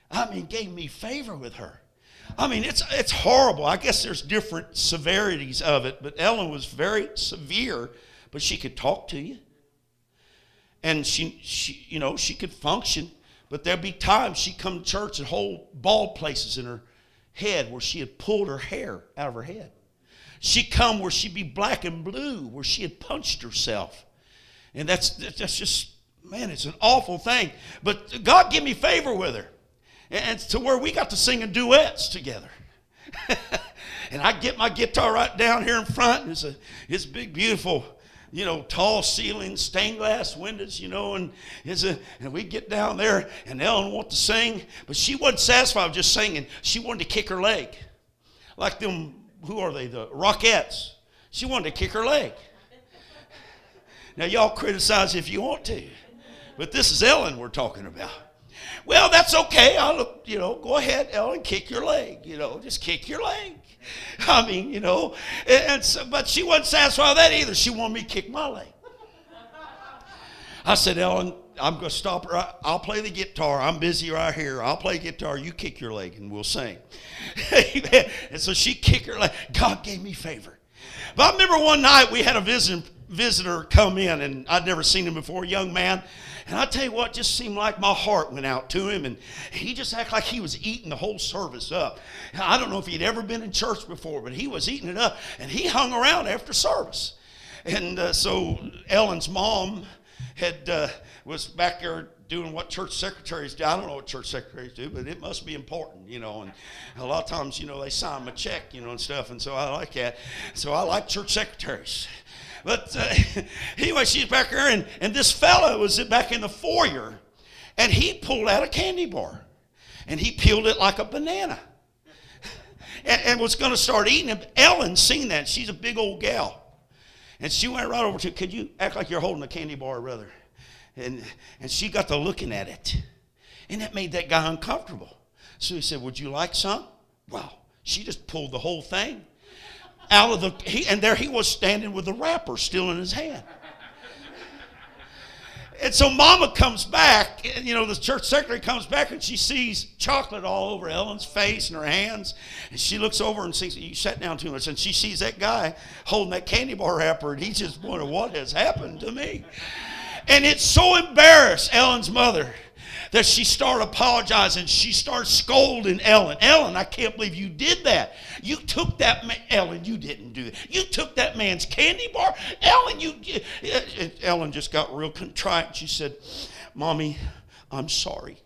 I mean, gave me favor with her. I mean, it's, it's horrible. I guess there's different severities of it, but Ellen was very severe, but she could talk to you. And she, she you know, she could function, but there'd be times she'd come to church and hold bald places in her head where she had pulled her hair out of her head. She'd come where she'd be black and blue, where she had punched herself. And that's, that's just, man, it's an awful thing. But God give me favor with her and to where we got to singing duets together. and I get my guitar right down here in front, and it's a it's big, beautiful, you know, tall ceiling, stained glass windows, you know, and it's a and we get down there, and Ellen wanted to sing, but she wasn't satisfied with just singing. She wanted to kick her leg, like them. Who are they? The Rockettes. She wanted to kick her leg. Now y'all criticize if you want to, but this is Ellen we're talking about. Well, that's okay. I'll, you know, go ahead, Ellen, kick your leg. You know, just kick your leg. I mean, you know, and, and so, but she wasn't satisfied with that either. She wanted me to kick my leg. I said, Ellen, I'm going to stop her. I'll play the guitar. I'm busy right here. I'll play guitar. You kick your leg and we'll sing. and so she kicked her leg. God gave me favor. But I remember one night we had a visit, visitor come in, and I'd never seen him before, young man. And I tell you what, just seemed like my heart went out to him, and he just acted like he was eating the whole service up. I don't know if he'd ever been in church before, but he was eating it up, and he hung around after service. And uh, so Ellen's mom had uh, was back there doing what church secretaries do. I don't know what church secretaries do, but it must be important, you know. And a lot of times, you know, they sign a check, you know, and stuff. And so I like that. So I like church secretaries. But uh, anyway, she's back there, and, and this fellow was back in the foyer, and he pulled out a candy bar, and he peeled it like a banana, and, and was going to start eating it. Ellen seen that. She's a big old gal. And she went right over to, could you act like you're holding a candy bar, brother? And, and she got to looking at it. And that made that guy uncomfortable. So he said, Would you like some? Wow. She just pulled the whole thing out of the, he, and there he was standing with the wrapper still in his hand. And so Mama comes back, and, you know, the church secretary comes back and she sees chocolate all over Ellen's face and her hands. And she looks over and sees, you sat down too much, and she sees that guy holding that candy bar wrapper, and he's just wondering, what has happened to me? And it so embarrassed Ellen's mother that she started apologizing. She started scolding Ellen. Ellen, I can't believe you did that. You took that man. Ellen, you didn't do that. You took that man's candy bar. Ellen, you. Uh, Ellen just got real contrite. She said, Mommy, I'm sorry.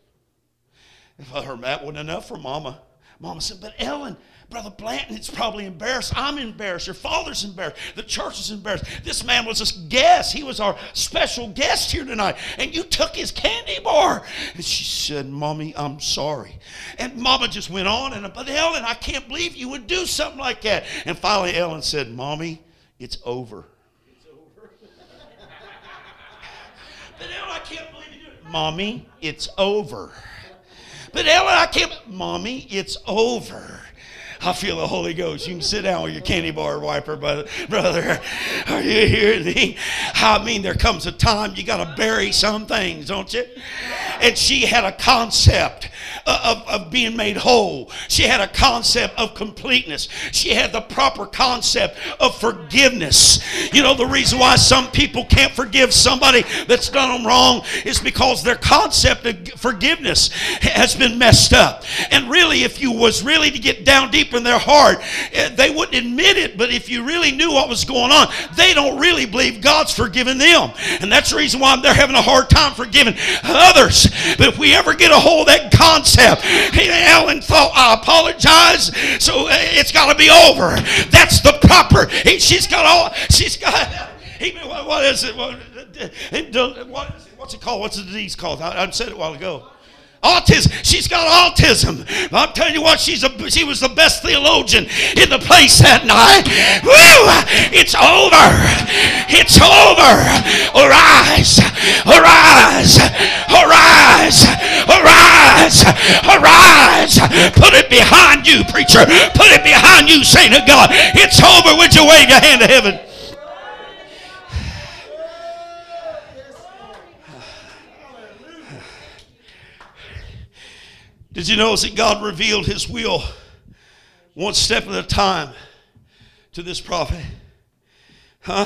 If I heard that wasn't enough for Mama. Mama said, But Ellen, Brother Blanton it's probably embarrassed. I'm embarrassed. Your father's embarrassed. The church is embarrassed. This man was a guest. He was our special guest here tonight. And you took his candy bar. And she said, Mommy, I'm sorry. And Mama just went on. And, but Ellen, I can't believe you would do something like that. And finally, Ellen said, Mommy, it's over. It's over. but Ellen, I can't believe you did it. Mommy, it's over. But Ellen, I can't. Mommy, it's over. I feel the Holy Ghost. You can sit down with your candy bar wiper, brother. Brother, are you hearing me? I mean, there comes a time you got to bury some things, don't you? And she had a concept of, of being made whole. She had a concept of completeness. She had the proper concept of forgiveness. You know, the reason why some people can't forgive somebody that's done them wrong is because their concept of forgiveness has been messed up. And really, if you was really to get down deep in their heart, eh, they wouldn't admit it. But if you really knew what was going on, they don't really believe God's forgiven them. And that's the reason why they're having a hard time forgiving others. But if we ever get a hold of that concept, Alan thought, I apologize, so uh, it's got to be over. That's the proper. She's got all, she's got, what is it? What, what's it called? What's the disease called? I, I said it a while ago. Autism. She's got autism. I'm telling you what, she's a, she was the best theologian in the place that night. Woo! It's over. It's over. Arise. Arise. Arise. Arise. Arise. Put it behind you, preacher. Put it behind you, saint of God. It's over. Would you wave your hand to heaven? Did you notice that God revealed his will one step at a time to this prophet? Huh?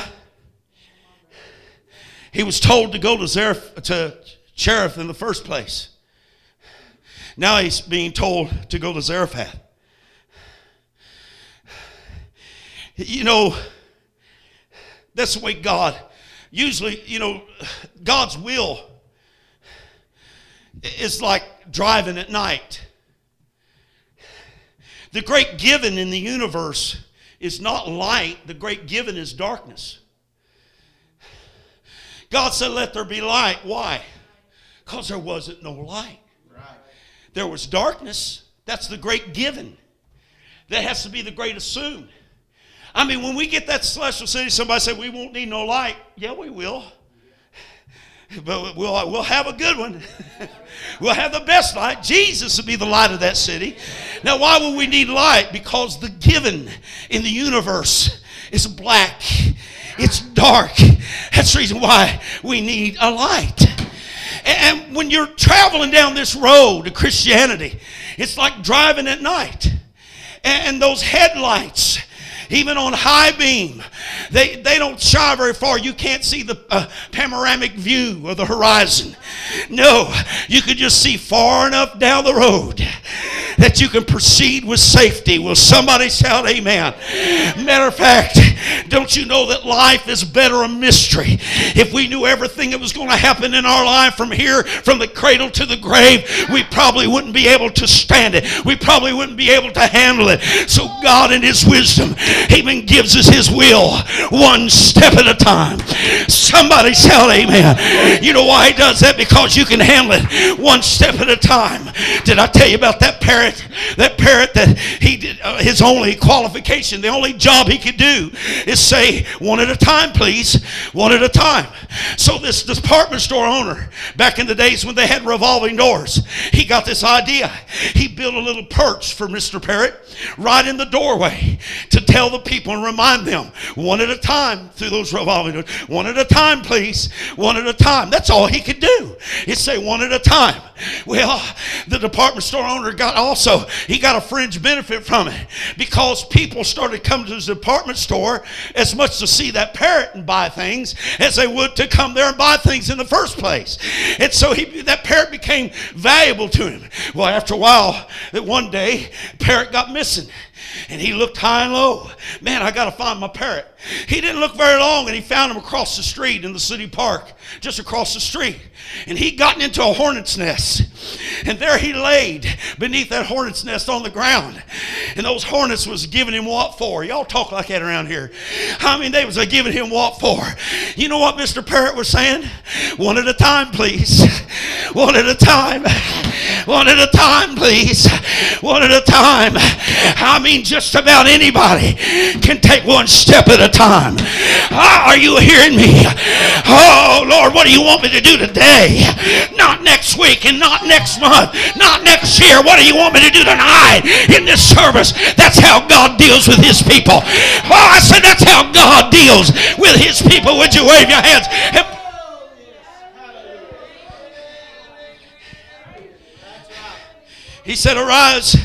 He was told to go to, Zareph, to Cherith in the first place. Now he's being told to go to Zarephath. You know, that's the way God, usually, you know, God's will is like driving at night. The great given in the universe is not light, the great given is darkness. God said, Let there be light. Why? Because there wasn't no light. Right. There was darkness. That's the great given. That has to be the great assumed. I mean, when we get that celestial city, somebody said, We won't need no light. Yeah, we will but we'll, we'll have a good one. we'll have the best light. Jesus will be the light of that city. Now, why would we need light? Because the given in the universe is black, it's dark. That's the reason why we need a light. And when you're traveling down this road to Christianity, it's like driving at night. And those headlights, even on high beam. They, they don't shine very far. You can't see the uh, panoramic view of the horizon. No, you can just see far enough down the road that you can proceed with safety. Will somebody shout amen? Matter of fact, don't you know that life is better a mystery? If we knew everything that was going to happen in our life from here, from the cradle to the grave, we probably wouldn't be able to stand it. We probably wouldn't be able to handle it. So God in his wisdom even gives us his will one step at a time. Somebody shout amen. You know why he does that? Because you can handle it one step at a time. Did I tell you about that parrot? That parrot that he did, uh, his only qualification, the only job he could do is say, one at a time, please. One at a time. So this department store owner, back in the days when they had revolving doors, he got this idea. He built a little perch for Mr. Parrot right in the doorway to tell the people and remind them one at a time through those revolving doors. One at a time, please. One at a time. That's all he could do. He'd say one at a time. Well, the department store owner got also, he got a fringe benefit from it because people started coming to his department store as much to see that parrot and buy things as they would to come there and buy things in the first place. And so he, that parrot became valuable to him. Well, after a while, that one day, parrot got missing. And he looked high and low. Man, I got to find my parrot. He didn't look very long and he found him across the street in the city park, just across the street. And he'd gotten into a hornet's nest. And there he laid beneath that hornet's nest on the ground. And those hornets was giving him what for? Y'all talk like that around here. I mean, they was giving him what for? You know what Mr. Parrot was saying? One at a time, please. One at a time. One at a time, please. One at a time. I mean, just about anybody can take one step at a time. Ah, are you hearing me? Oh, Lord, what do you want me to do today? Not next week and not next month, not next year. What do you want me to do tonight in this service? That's how God deals with his people. Oh, I said that's how God deals with his people. Would you wave your hands? He said, Arise.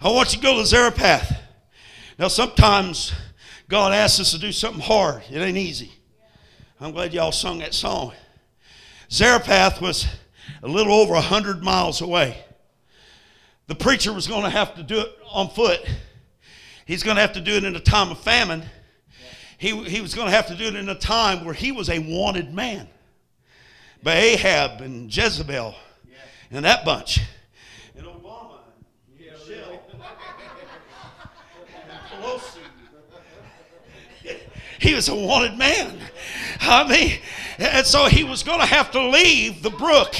I want you to go to Zarephath. Now, sometimes God asks us to do something hard. It ain't easy. I'm glad y'all sung that song. Zarephath was a little over 100 miles away. The preacher was going to have to do it on foot. He's going to have to do it in a time of famine. He, he was going to have to do it in a time where he was a wanted man by Ahab and Jezebel and that bunch. And Obama, Michelle, and Pelosi. He was a wanted man. I mean, and so he was going to have to leave the brook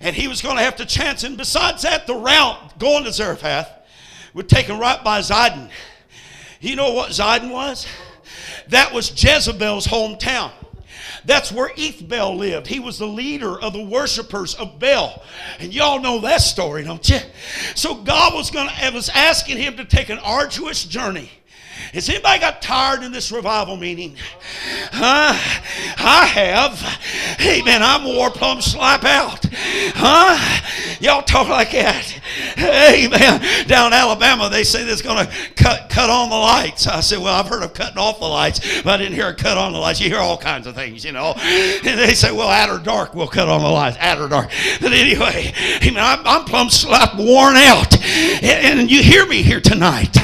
and he was going to have to chance. And besides that, the route going to Zarephath would take him right by Zidon. You know what Zidon was? That was Jezebel's hometown. That's where Ethbaal lived. He was the leader of the worshipers of Baal. And y'all know that story, don't you? So God was going to was asking him to take an arduous journey has anybody got tired in this revival meeting? Huh? I have. Hey, Amen. I'm war plumb slap out. Huh? Y'all talk like that. Hey, Amen. Down in Alabama, they say they're going to cut cut on the lights. I said, well, I've heard of cutting off the lights, but I didn't hear cut on the lights. You hear all kinds of things, you know. And they say, well, at or dark, we'll cut on the lights. At or dark. But anyway, amen. I'm, I'm plumb slap worn out. And, and you hear me here tonight.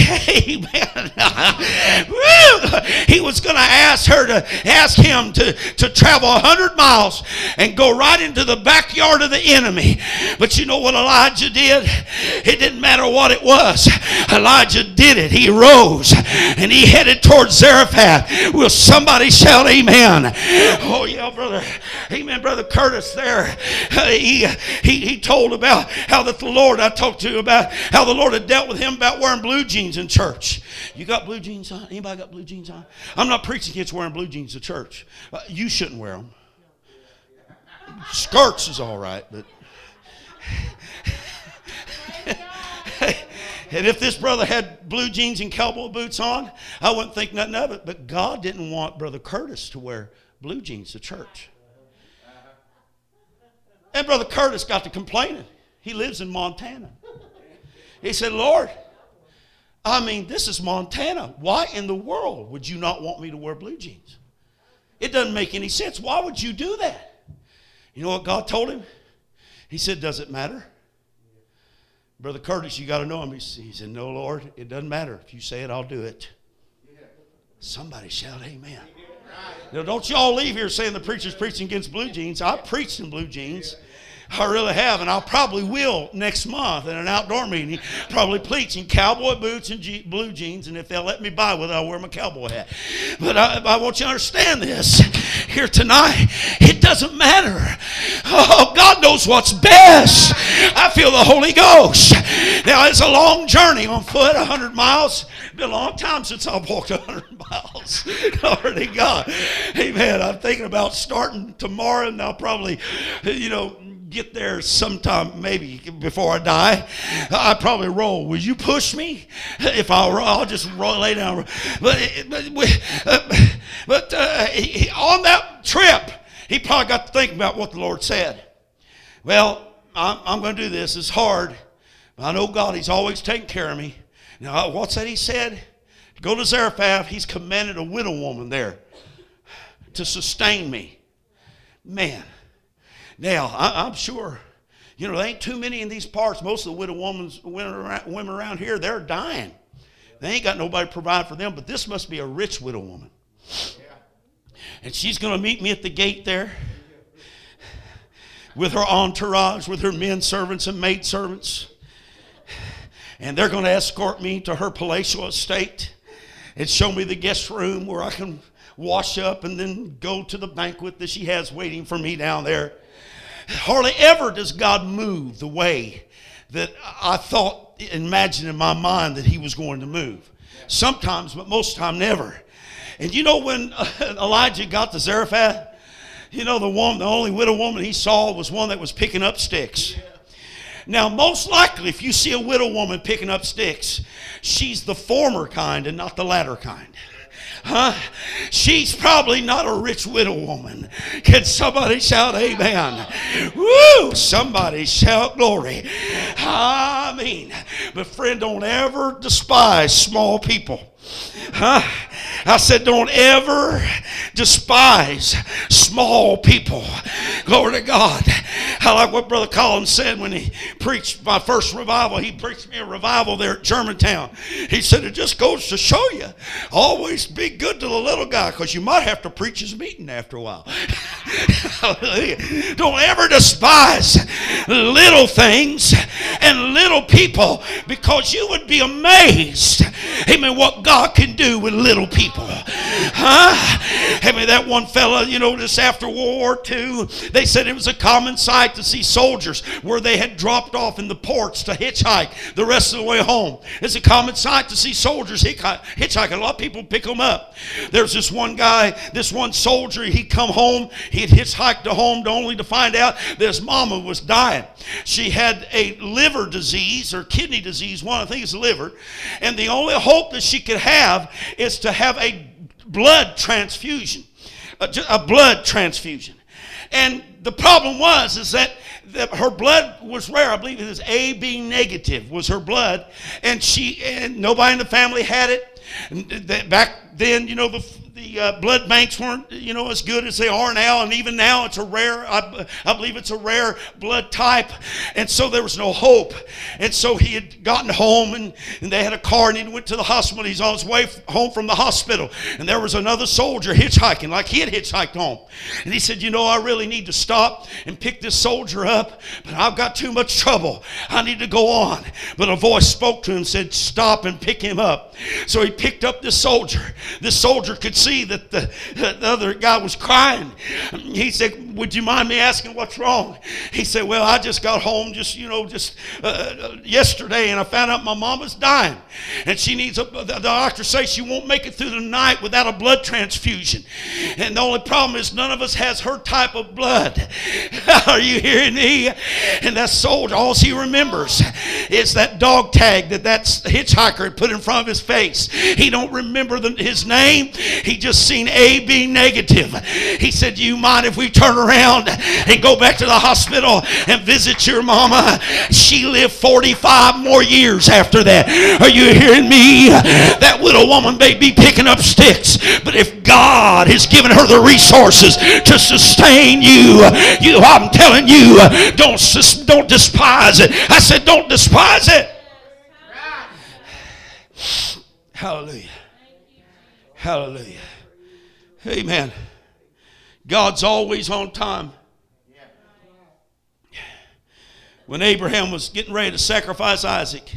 Amen. he was going to ask her to ask him to, to travel 100 miles and go right into the backyard of the enemy. But you know what Elijah did? It didn't matter what it was. Elijah did it. He rose and he headed towards Zarephath. Will somebody shout amen? Oh, yeah, brother. Amen, brother Curtis there. Uh, he, he, he told about how that the Lord, I talked to about how the Lord had dealt with him about wearing blue jeans in church. You got blue jeans on? Anybody got blue jeans on? I'm not preaching against wearing blue jeans to church. Uh, you shouldn't wear them. Skirts is all right, but. And if this brother had blue jeans and cowboy boots on, I wouldn't think nothing of it. But God didn't want Brother Curtis to wear blue jeans to church. And Brother Curtis got to complaining. He lives in Montana. He said, Lord, I mean, this is Montana. Why in the world would you not want me to wear blue jeans? It doesn't make any sense. Why would you do that? You know what God told him? He said, Does it matter? Brother Curtis, you got to know him. He said, No, Lord, it doesn't matter. If you say it, I'll do it. Somebody shout, Amen. Now, don't y'all leave here saying the preacher's preaching against blue jeans. I preached in blue jeans. I really have, and I'll probably will next month in an outdoor meeting. Probably preach in cowboy boots and blue jeans, and if they'll let me buy with it, I'll wear my cowboy hat. But I, I want you to understand this here tonight. It doesn't matter. Oh, God knows what's best. I feel the Holy Ghost. Now, it's a long journey on foot, 100 miles. Been a long time since I've walked 100 miles. Glory to God. Amen. I'm thinking about starting tomorrow, and I'll probably, you know, get there sometime, maybe before I die. I probably roll. Will you push me? If I roll, I'll just roll, lay down. But but, uh, but uh, he, on that trip, he probably got to think about what the Lord said. Well, I'm, I'm going to do this. It's hard. I know God. He's always taking care of me. Now, what's that he said? Go to Zarephath. He's commanded a widow woman there to sustain me. Man. Now, I, am sure, you know, there ain't too many in these parts. Most of the widow women, women around here, they're dying. They ain't got nobody to provide for them, but this must be a rich widow woman. And she's going to meet me at the gate there with her entourage, with her men servants and maid servants. And they're going to escort me to her palatial estate and show me the guest room where I can wash up and then go to the banquet that she has waiting for me down there. Hardly ever does God move the way that I thought, imagined in my mind that He was going to move. Sometimes, but most time, never. And you know when Elijah got to Zarephath, you know the woman, the only widow woman he saw was one that was picking up sticks. Now, most likely, if you see a widow woman picking up sticks, she's the former kind and not the latter kind. Huh? She's probably not a rich widow woman. Can somebody shout amen? Woo! Somebody shout glory. I mean, but friend, don't ever despise small people. Huh? I said, don't ever despise small people. Glory to God. I like what Brother Collins said when he preached my first revival. He preached me a revival there at Germantown. He said, it just goes to show you, always be good to the little guy because you might have to preach his meeting after a while. Don't ever despise little things and little people because you would be amazed, amen, what God can do with little people. Huh? Amen, that one fella, you know, just after World War II, they said it was a common sight to see soldiers where they had dropped off in the ports to hitchhike the rest of the way home. It's a common sight to see soldiers hitchhiking. A lot of people pick them up. There's this one guy, this one soldier, he'd come home, he'd hitchhiked to home to only to find out that his mama was dying. She had a liver disease or kidney disease, one I think it's liver, and the only hope that she could have is to have a blood transfusion, a, blood transfusion. And the problem was is that that her blood was rare. I believe it was AB negative was her blood, and she and nobody in the family had it. Back then, you know, the the uh, blood banks weren't, you know, as good as they are now, and even now it's a rare, I, I believe it's a rare blood type, and so there was no hope. And so he had gotten home, and, and they had a car, and he went to the hospital. He's on his way home from the hospital, and there was another soldier hitchhiking, like he had hitchhiked home. And he said, You know, I really need to stop and pick this soldier up, but I've got too much trouble. I need to go on. But a voice spoke to him said, Stop and pick him up. So he picked up this soldier. This soldier could see that the, the other guy was crying. He said, Would you mind me asking what's wrong? He said, Well, I just got home just, you know, just uh, uh yesterday and I found out my mama's dying. And she needs a, the doctor says she won't make it through the night without a blood transfusion. And the only problem is none of us has her type of blood. Are you hearing me? And that soldier, all he remembers is that dog tag that that hitchhiker had put in front of his face. He don't remember the, his name. He just seen AB negative. He said, "You mind if we turn around and go back to the hospital and visit your mama?" She lived 45 more years after that. Are you hearing me? That widow woman may be picking up sticks, but if God has given her the resources to sustain you, you I'm telling you, don't don't despise it. I said, don't despise it. Hallelujah. Hallelujah. Amen. God's always on time. When Abraham was getting ready to sacrifice Isaac,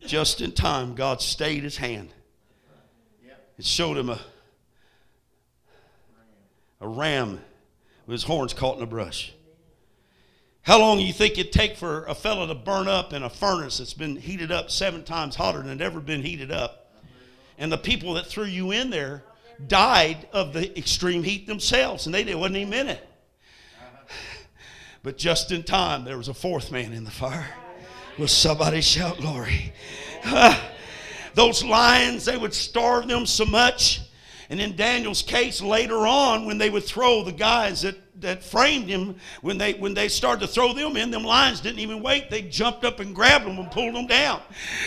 just in time, God stayed his hand and showed him a, a ram with his horns caught in the brush. How long do you think it'd take for a fellow to burn up in a furnace that's been heated up seven times hotter than it ever been heated up? and the people that threw you in there died of the extreme heat themselves, and they didn't, wasn't even in it. But just in time, there was a fourth man in the fire. Will somebody shout glory? those lions, they would starve them so much. And in Daniel's case, later on, when they would throw the guys that that framed him, when they when they started to throw them in, them lions didn't even wait. They jumped up and grabbed them and pulled them down.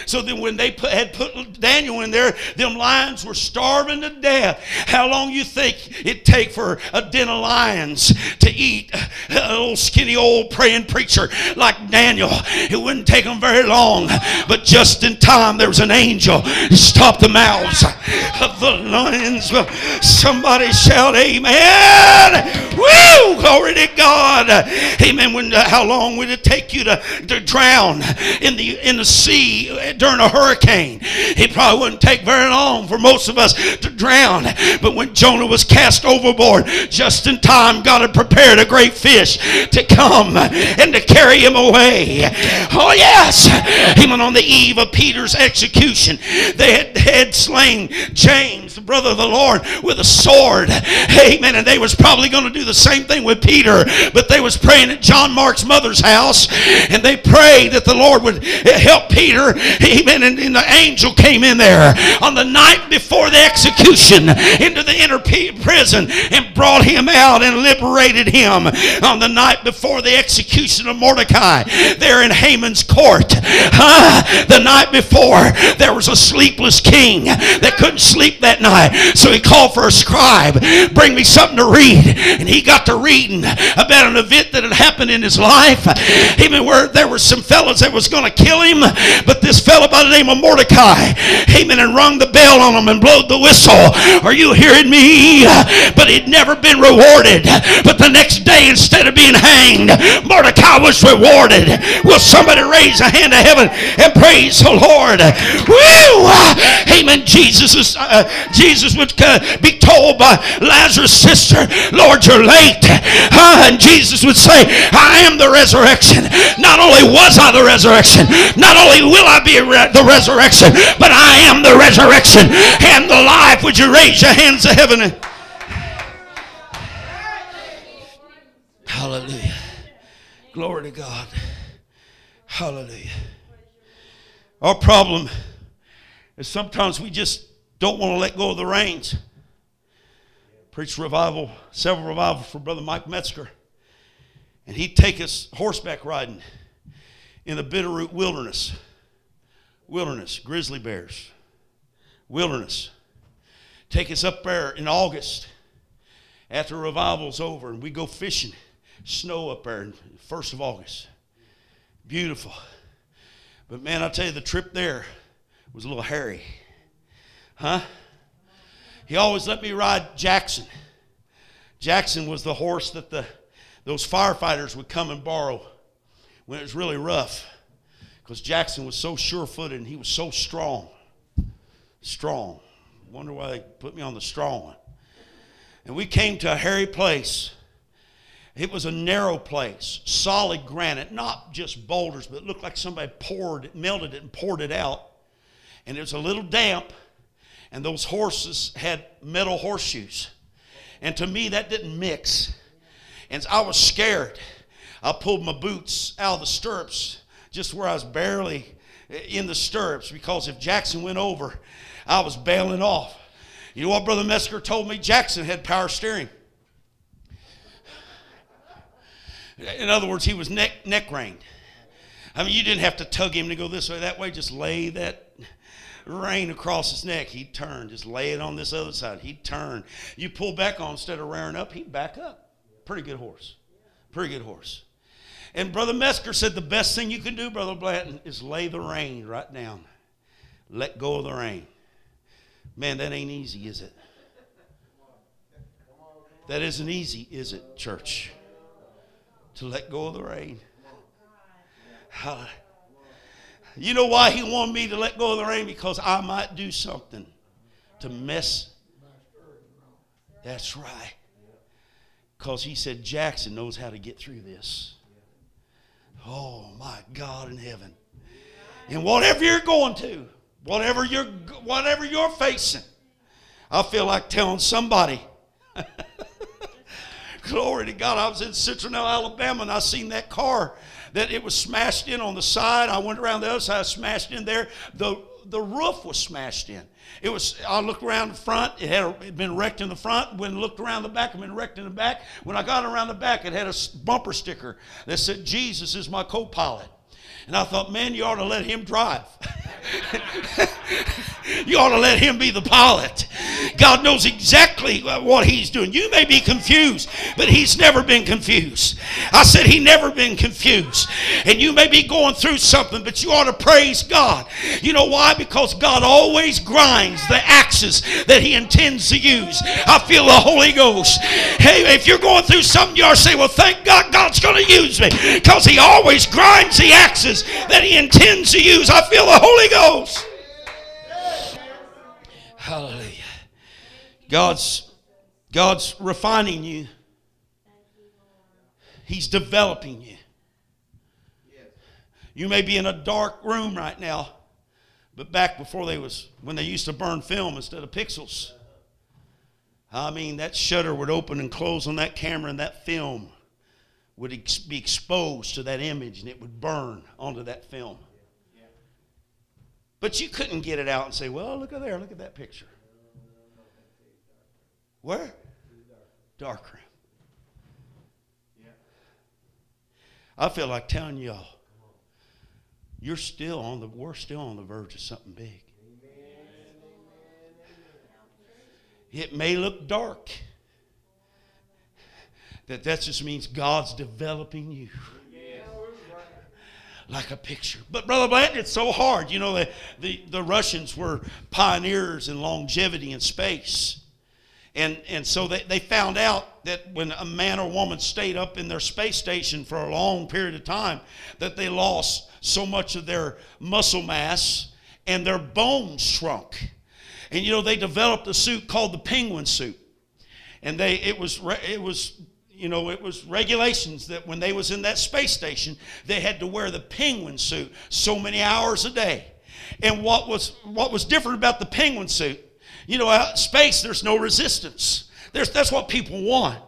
So then when they put, had put Daniel in there, them lions were starving to death. How long you think it take for a den of lions to eat an old skinny old praying preacher like Daniel? It wouldn't take them very long, but just in time there was an angel to stop the mouths of the lions. Somebody shout, "Amen!" Woo! Glory to God. Amen. When, uh, how long would it take you to, to drown in the, in the sea during a hurricane? It probably wouldn't take very long for most of us to drown. But when Jonah was cast overboard, just in time, God had prepared a great fish to come and to carry him away. Oh, yes. Even on the eve of Peter's execution, they had, had slain James, the brother of the Lord, with a sword. Amen. And they was probably going to do the same thing with Peter, but they was praying at John Mark's mother's house, and they prayed that the Lord would help Peter. Amen. And, and the angel came in there on the night before the execution into the inner prison and brought him out and liberated him on the night before the execution of Mordecai there in Haman's court. Uh, the night before, there was a sleepless king that couldn't sleep that night. So he called for a scribe, bring me something to read. And he got to reading about an event that had happened in his life. Amen. Where there were some fellows that was going to kill him, but this fellow by the name of Mordecai, amen, and rung the bell on him and blowed the whistle. Are you hearing me? But he'd never been rewarded. But the next day, instead of being hanged, Mordecai was rewarded. Will somebody raise a hand to heaven and praise the Lord? Woo! Amen. Jesus is uh, Jesus would uh, be told by Lazarus' sister, Lord, you're late. Uh, and Jesus would say, I am the resurrection. Not only was I the resurrection, not only will I be re- the resurrection, but I am the resurrection and the life. Would you raise your hands to heaven? Hallelujah. Glory to God. Hallelujah. Our problem is sometimes we just don't want to let go of the reins. Preached revival, several revivals for Brother Mike Metzger. And he'd take us horseback riding in the Bitterroot Wilderness. Wilderness, grizzly bears. Wilderness. Take us up there in August after revival's over and we go fishing. Snow up there, first of August. Beautiful. But man, I tell you, the trip there was a little hairy. Huh? He always let me ride Jackson. Jackson was the horse that the those firefighters would come and borrow when it was really rough. Because Jackson was so sure footed and he was so strong. Strong. Wonder why they put me on the strong one. And we came to a hairy place. It was a narrow place, solid granite, not just boulders, but it looked like somebody poured it, melted it, and poured it out. And it was a little damp, and those horses had metal horseshoes. And to me, that didn't mix. And I was scared. I pulled my boots out of the stirrups just where I was barely in the stirrups because if Jackson went over, I was bailing off. You know what Brother Metzger told me? Jackson had power steering. In other words, he was neck, neck reined. I mean, you didn't have to tug him to go this way, that way. Just lay that rein across his neck. He'd turn. Just lay it on this other side. He'd turn. You pull back on instead of rearing up, he'd back up. Pretty good horse. Pretty good horse. And Brother Metzger said the best thing you can do, Brother Blanton, is lay the rein right down. Let go of the rein. Man, that ain't easy, is it? That isn't easy, is it, church? To let go of the rein. How- You know why he wanted me to let go of the rein? Because I might do something to mess. That's right. Because he said Jackson knows how to get through this. Oh my God in heaven. And whatever you're going to, whatever you're whatever you're facing, I feel like telling somebody. Glory to God. I was in Citronelle, Alabama, and I seen that car that it was smashed in on the side. I went around the other side, smashed in there. The the roof was smashed in. It was. I looked around the front. It had, it had been wrecked in the front. When I looked around the back, it had been wrecked in the back. When I got around the back, it had a bumper sticker that said, "Jesus is my co-pilot." And I thought, man, you ought to let him drive. you ought to let him be the pilot. God knows exactly what he's doing. You may be confused, but he's never been confused. I said he never been confused. And you may be going through something, but you ought to praise God. You know why? Because God always grinds the axes that he intends to use. I feel the Holy Ghost. Hey, if you're going through something, you ought to say, well, thank God God's going to use me because he always grinds the axes that he intends to use. I feel the Holy Ghost. Hallelujah. God's God's refining you. He's developing you. You may be in a dark room right now, but back before they was when they used to burn film instead of pixels. I mean, that shutter would open and close on that camera, and that film would ex- be exposed to that image, and it would burn onto that film. But you couldn't get it out and say, well, look at there, look at that picture. Where? Dark room. I feel like telling y'all, you're still on the, we're still on the verge of something big. It may look dark. that that just means God's developing you like a picture. But Brother Blanton, it's so hard. You know, the, the, the Russians were pioneers in longevity in space. And, and so they, they found out that when a man or woman stayed up in their space station for a long period of time, that they lost so much of their muscle mass and their bones shrunk. And you know, they developed a suit called the penguin suit. And they it was it was you know, it was regulations that when they was in that space station, they had to wear the penguin suit so many hours a day. And what was what was different about the penguin suit, you know, out in space there's no resistance. There's, that's what people want.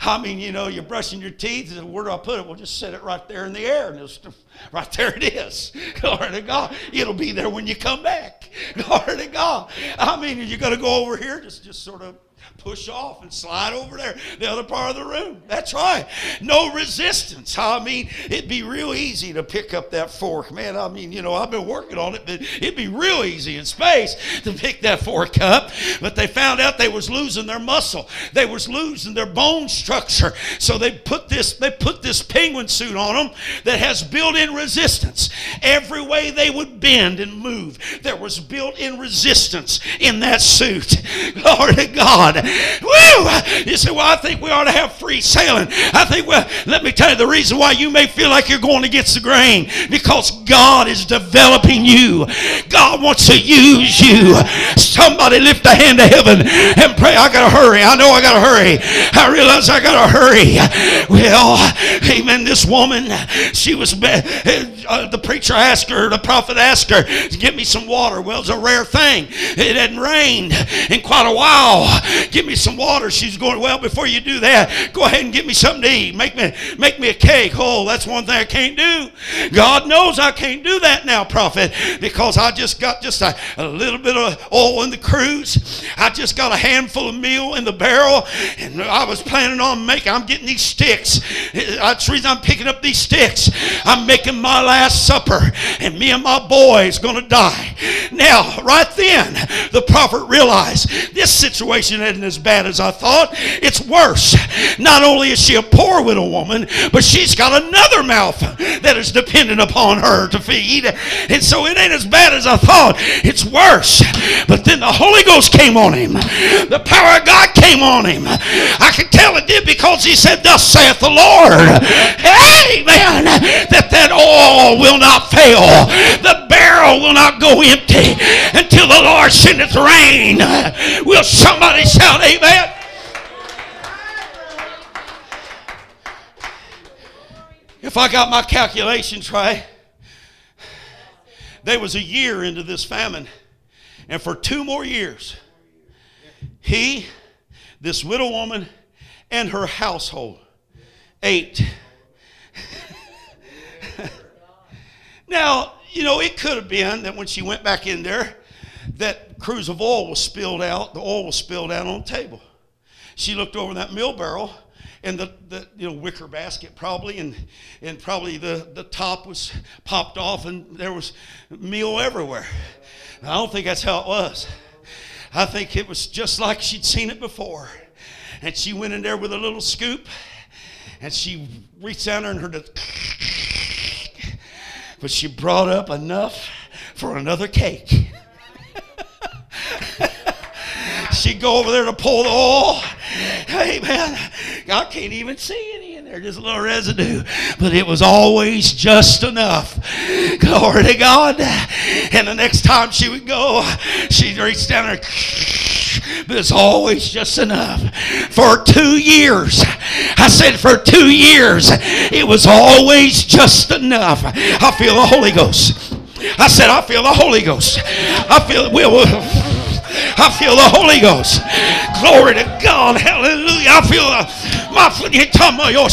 I mean, you know, you're brushing your teeth, where do I put it? We'll just set it right there in the air, and just, right there it is. Glory to God. It'll be there when you come back. Glory to God. I mean, you're going to go over here, just, just sort of push off and slide over there, the other part of the room. That's right. No resistance. I mean, it'd be real easy to pick up that fork. Man, I mean, you know, I've been working on it, but it'd be real easy in space to pick that fork up. But they found out they was losing their muscle. They was losing their bone structure. So they put this, they put this penguin suit on them that has built-in resistance. Every way they would bend and move, there was built-in resistance in that suit. Glory to God. Woo! You say, well, I think we ought to have free sailing. I think, well, let me tell you the reason why you may feel like you're going against the grain because God is developing you. God wants to use you. Somebody lift a hand to heaven and pray. I got to hurry. I know I got to hurry. I realize I got to hurry. Well, amen. This woman, she was, uh, the preacher asked her, the prophet asked her, give me some water. Well, it's a rare thing. It hadn't rained in quite a while. Give me some water. She's going, Well, before you do that, go ahead and get me something to eat. Make me, make me a cake. Oh, that's one thing I can't do. God knows I can't do that now, prophet, because I just got just a, a little bit of oil in the cruse. I just got a handful of meal in the barrel, and I was planning on making, I'm getting these sticks. That's the reason I'm picking up these sticks. I'm making my last supper, and me and my boy is going to die. Now, right then, the prophet realized this situation isn't as bad as I thought. It's worse. Not only is she a poor widow woman, but she's got another mouth that is dependent upon her to feed. And so it ain't as bad as I thought. It's worse. But then the Holy Ghost came on him. The power of God came on him. I can tell it did because he said, Thus saith the Lord. Amen. That that oil will not fail. The barrel will not go empty until the Lord sendeth rain. Will somebody shout amen? If I got my calculations right, they was a year into this famine. And for two more years, he, this widow woman, and her household ate. now, you know, it could have been that when she went back in there, that cruse of oil was spilled out, the oil was spilled out on the table. She looked over that mill barrel and the, the you know wicker basket probably and and probably the, the top was popped off and there was meal everywhere. I don't think that's how it was. I think it was just like she'd seen it before. And she went in there with a little scoop and she reached down there and heard it. But she brought up enough for another cake. She'd go over there to pull the oil. Hey, man, I can't even see any in there, just a little residue. But it was always just enough. Glory to God. And the next time she would go, she'd reach down there. But it's always just enough. For two years, I said for two years, it was always just enough. I feel the Holy Ghost. I said, I feel the Holy Ghost. I feel, we'll, I feel the Holy Ghost. Glory to God. Hallelujah. I feel the, my foot. Oh,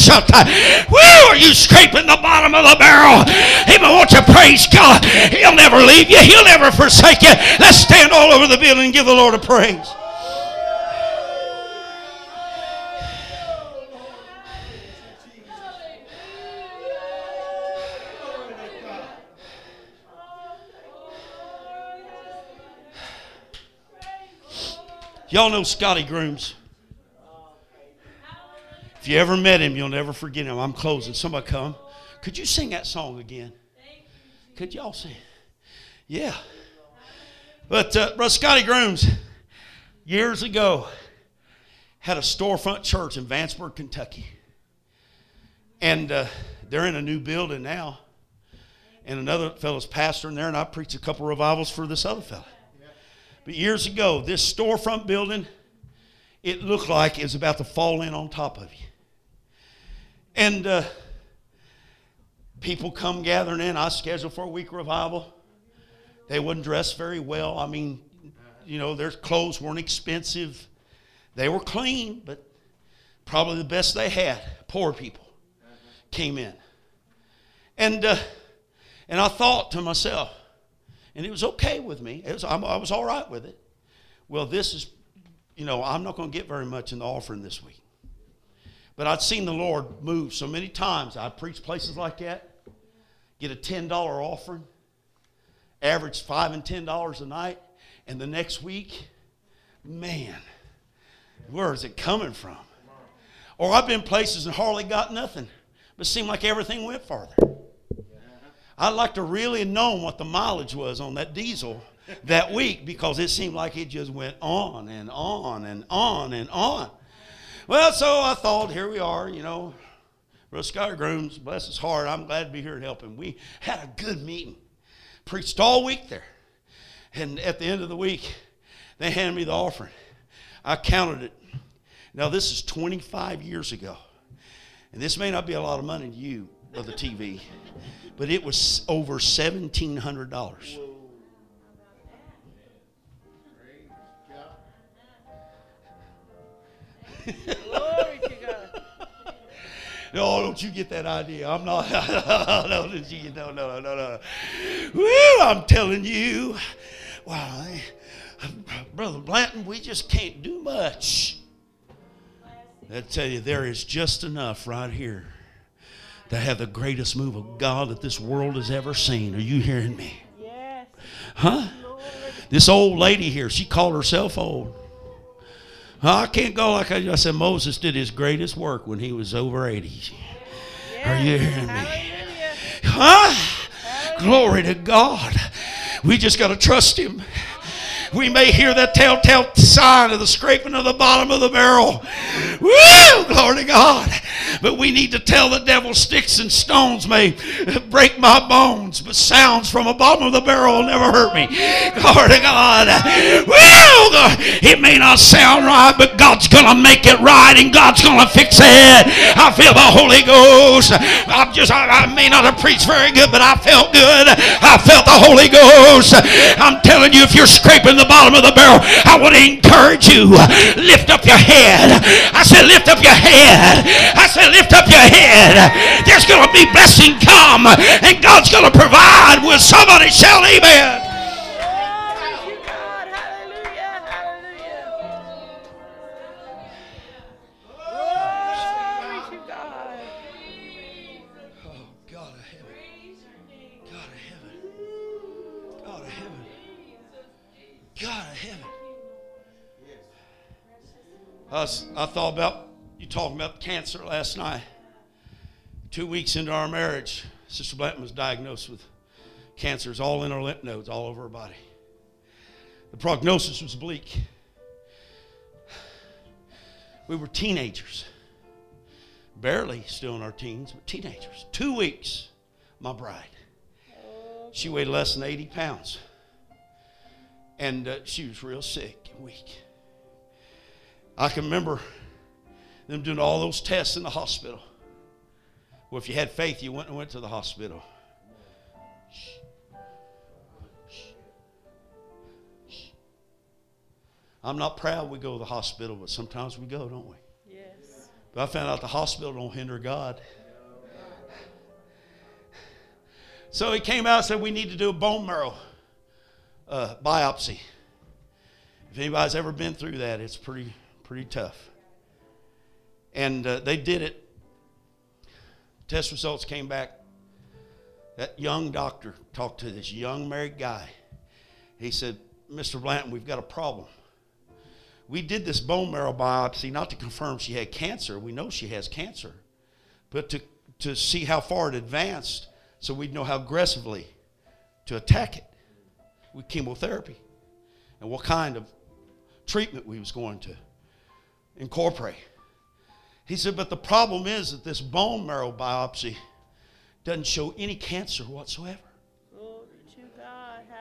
Woo, are you scraping the bottom of the barrel? Amen. Won't you praise God? He'll never leave you. He'll never forsake you. Let's stand all over the building and give the Lord a praise. Y'all know Scotty Grooms. If you ever met him, you'll never forget him. I'm closing. Somebody come. Could you sing that song again? Could y'all sing? Yeah. But uh, Brother Scotty Grooms, years ago, had a storefront church in Vanceburg, Kentucky. And uh, they're in a new building now. And another fellow's pastor in there, and I preached a couple revivals for this other fellow. But years ago, this storefront building, it looked like it was about to fall in on top of you. And uh, people come gathering in. I scheduled for a week revival. They wouldn't dress very well. I mean, you know, their clothes weren't expensive. They were clean, but probably the best they had. Poor people came in. And, uh, and I thought to myself, and it was okay with me. Was, I was all right with it. Well, this is, you know, I'm not going to get very much in the offering this week. But I'd seen the Lord move so many times. I'd preach places like that, get a $10 offering, average 5 and $10 a night, and the next week, man, where is it coming from? Or I've been places and hardly got nothing, but seemed like everything went farther. I'd like to really known what the mileage was on that diesel that week because it seemed like it just went on and on and on and on. Well, so I thought, here we are, you know, Brother Scott Grooms, bless his heart. I'm glad to be here to help him. We had a good meeting, preached all week there. And at the end of the week, they handed me the offering. I counted it. Now, this is 25 years ago. And this may not be a lot of money to you, of the TV, but it was over $1,700. Glory to God. No, don't you get that idea. I'm not. no, no, no, no, no. Woo, I'm telling you. Wow, Brother Blanton, we just can't do much. I tell you, there is just enough right here to have the greatest move of God that this world has ever seen. Are you hearing me? Yes. Huh? This old lady here, she called herself old. I can't go like I, I said. Moses did his greatest work when he was over 80. Are you hearing me? Hallelujah. Huh? Glory to God. We just got to trust him. We may hear that telltale sign of the scraping of the bottom of the barrel. Woo! Glory to God. But we need to tell the devil sticks and stones may break my bones, but sounds from the bottom of the barrel will never hurt me. Glory to God. Woo! It may not sound right, but God's going to make it right and God's going to fix it. I feel the Holy Ghost. I'm just, I, I may not have preached very good, but I felt good. I felt the Holy Ghost. I'm telling you, if you're scraping the bottom of the barrel, I want to encourage you. Lift up your head. I said, lift up your head. I said, lift up your head. There's going to be blessing come, and God's going to provide. Will somebody shout amen? I, thought about you talking about cancer last night. Two weeks into our marriage, Sister Blanton was diagnosed with cancers all in her lymph nodes, all over her body. The prognosis was bleak. We were teenagers barely still in our teens, but teenagers. Two weeks, my bride. She weighed less than 80 pounds. And uh, she was real sick and weak. I can remember them doing all those tests in the hospital. Well, if you had faith, you went and went to the hospital. Shh. Shh. Shh. I'm not proud we go to the hospital, but sometimes we go, don't we? Yes. But I found out the hospital don't hinder God. So he came out and said, We need to do a bone marrow uh, biopsy. If anybody's ever been through that, it's pretty, pretty tough. And uh, they did it. Test results came back. That young doctor talked to this young married guy. He said, Mr. Blanton, we've got a problem. we did this bone marrow biopsy not to confirm she had cancer. We know she has cancer, but to, to see how far it advanced so we'd know how aggressively to attack it with chemotherapy and what kind of treatment we was going to incorporate. He said, but the problem is that this bone marrow biopsy doesn't show any cancer whatsoever.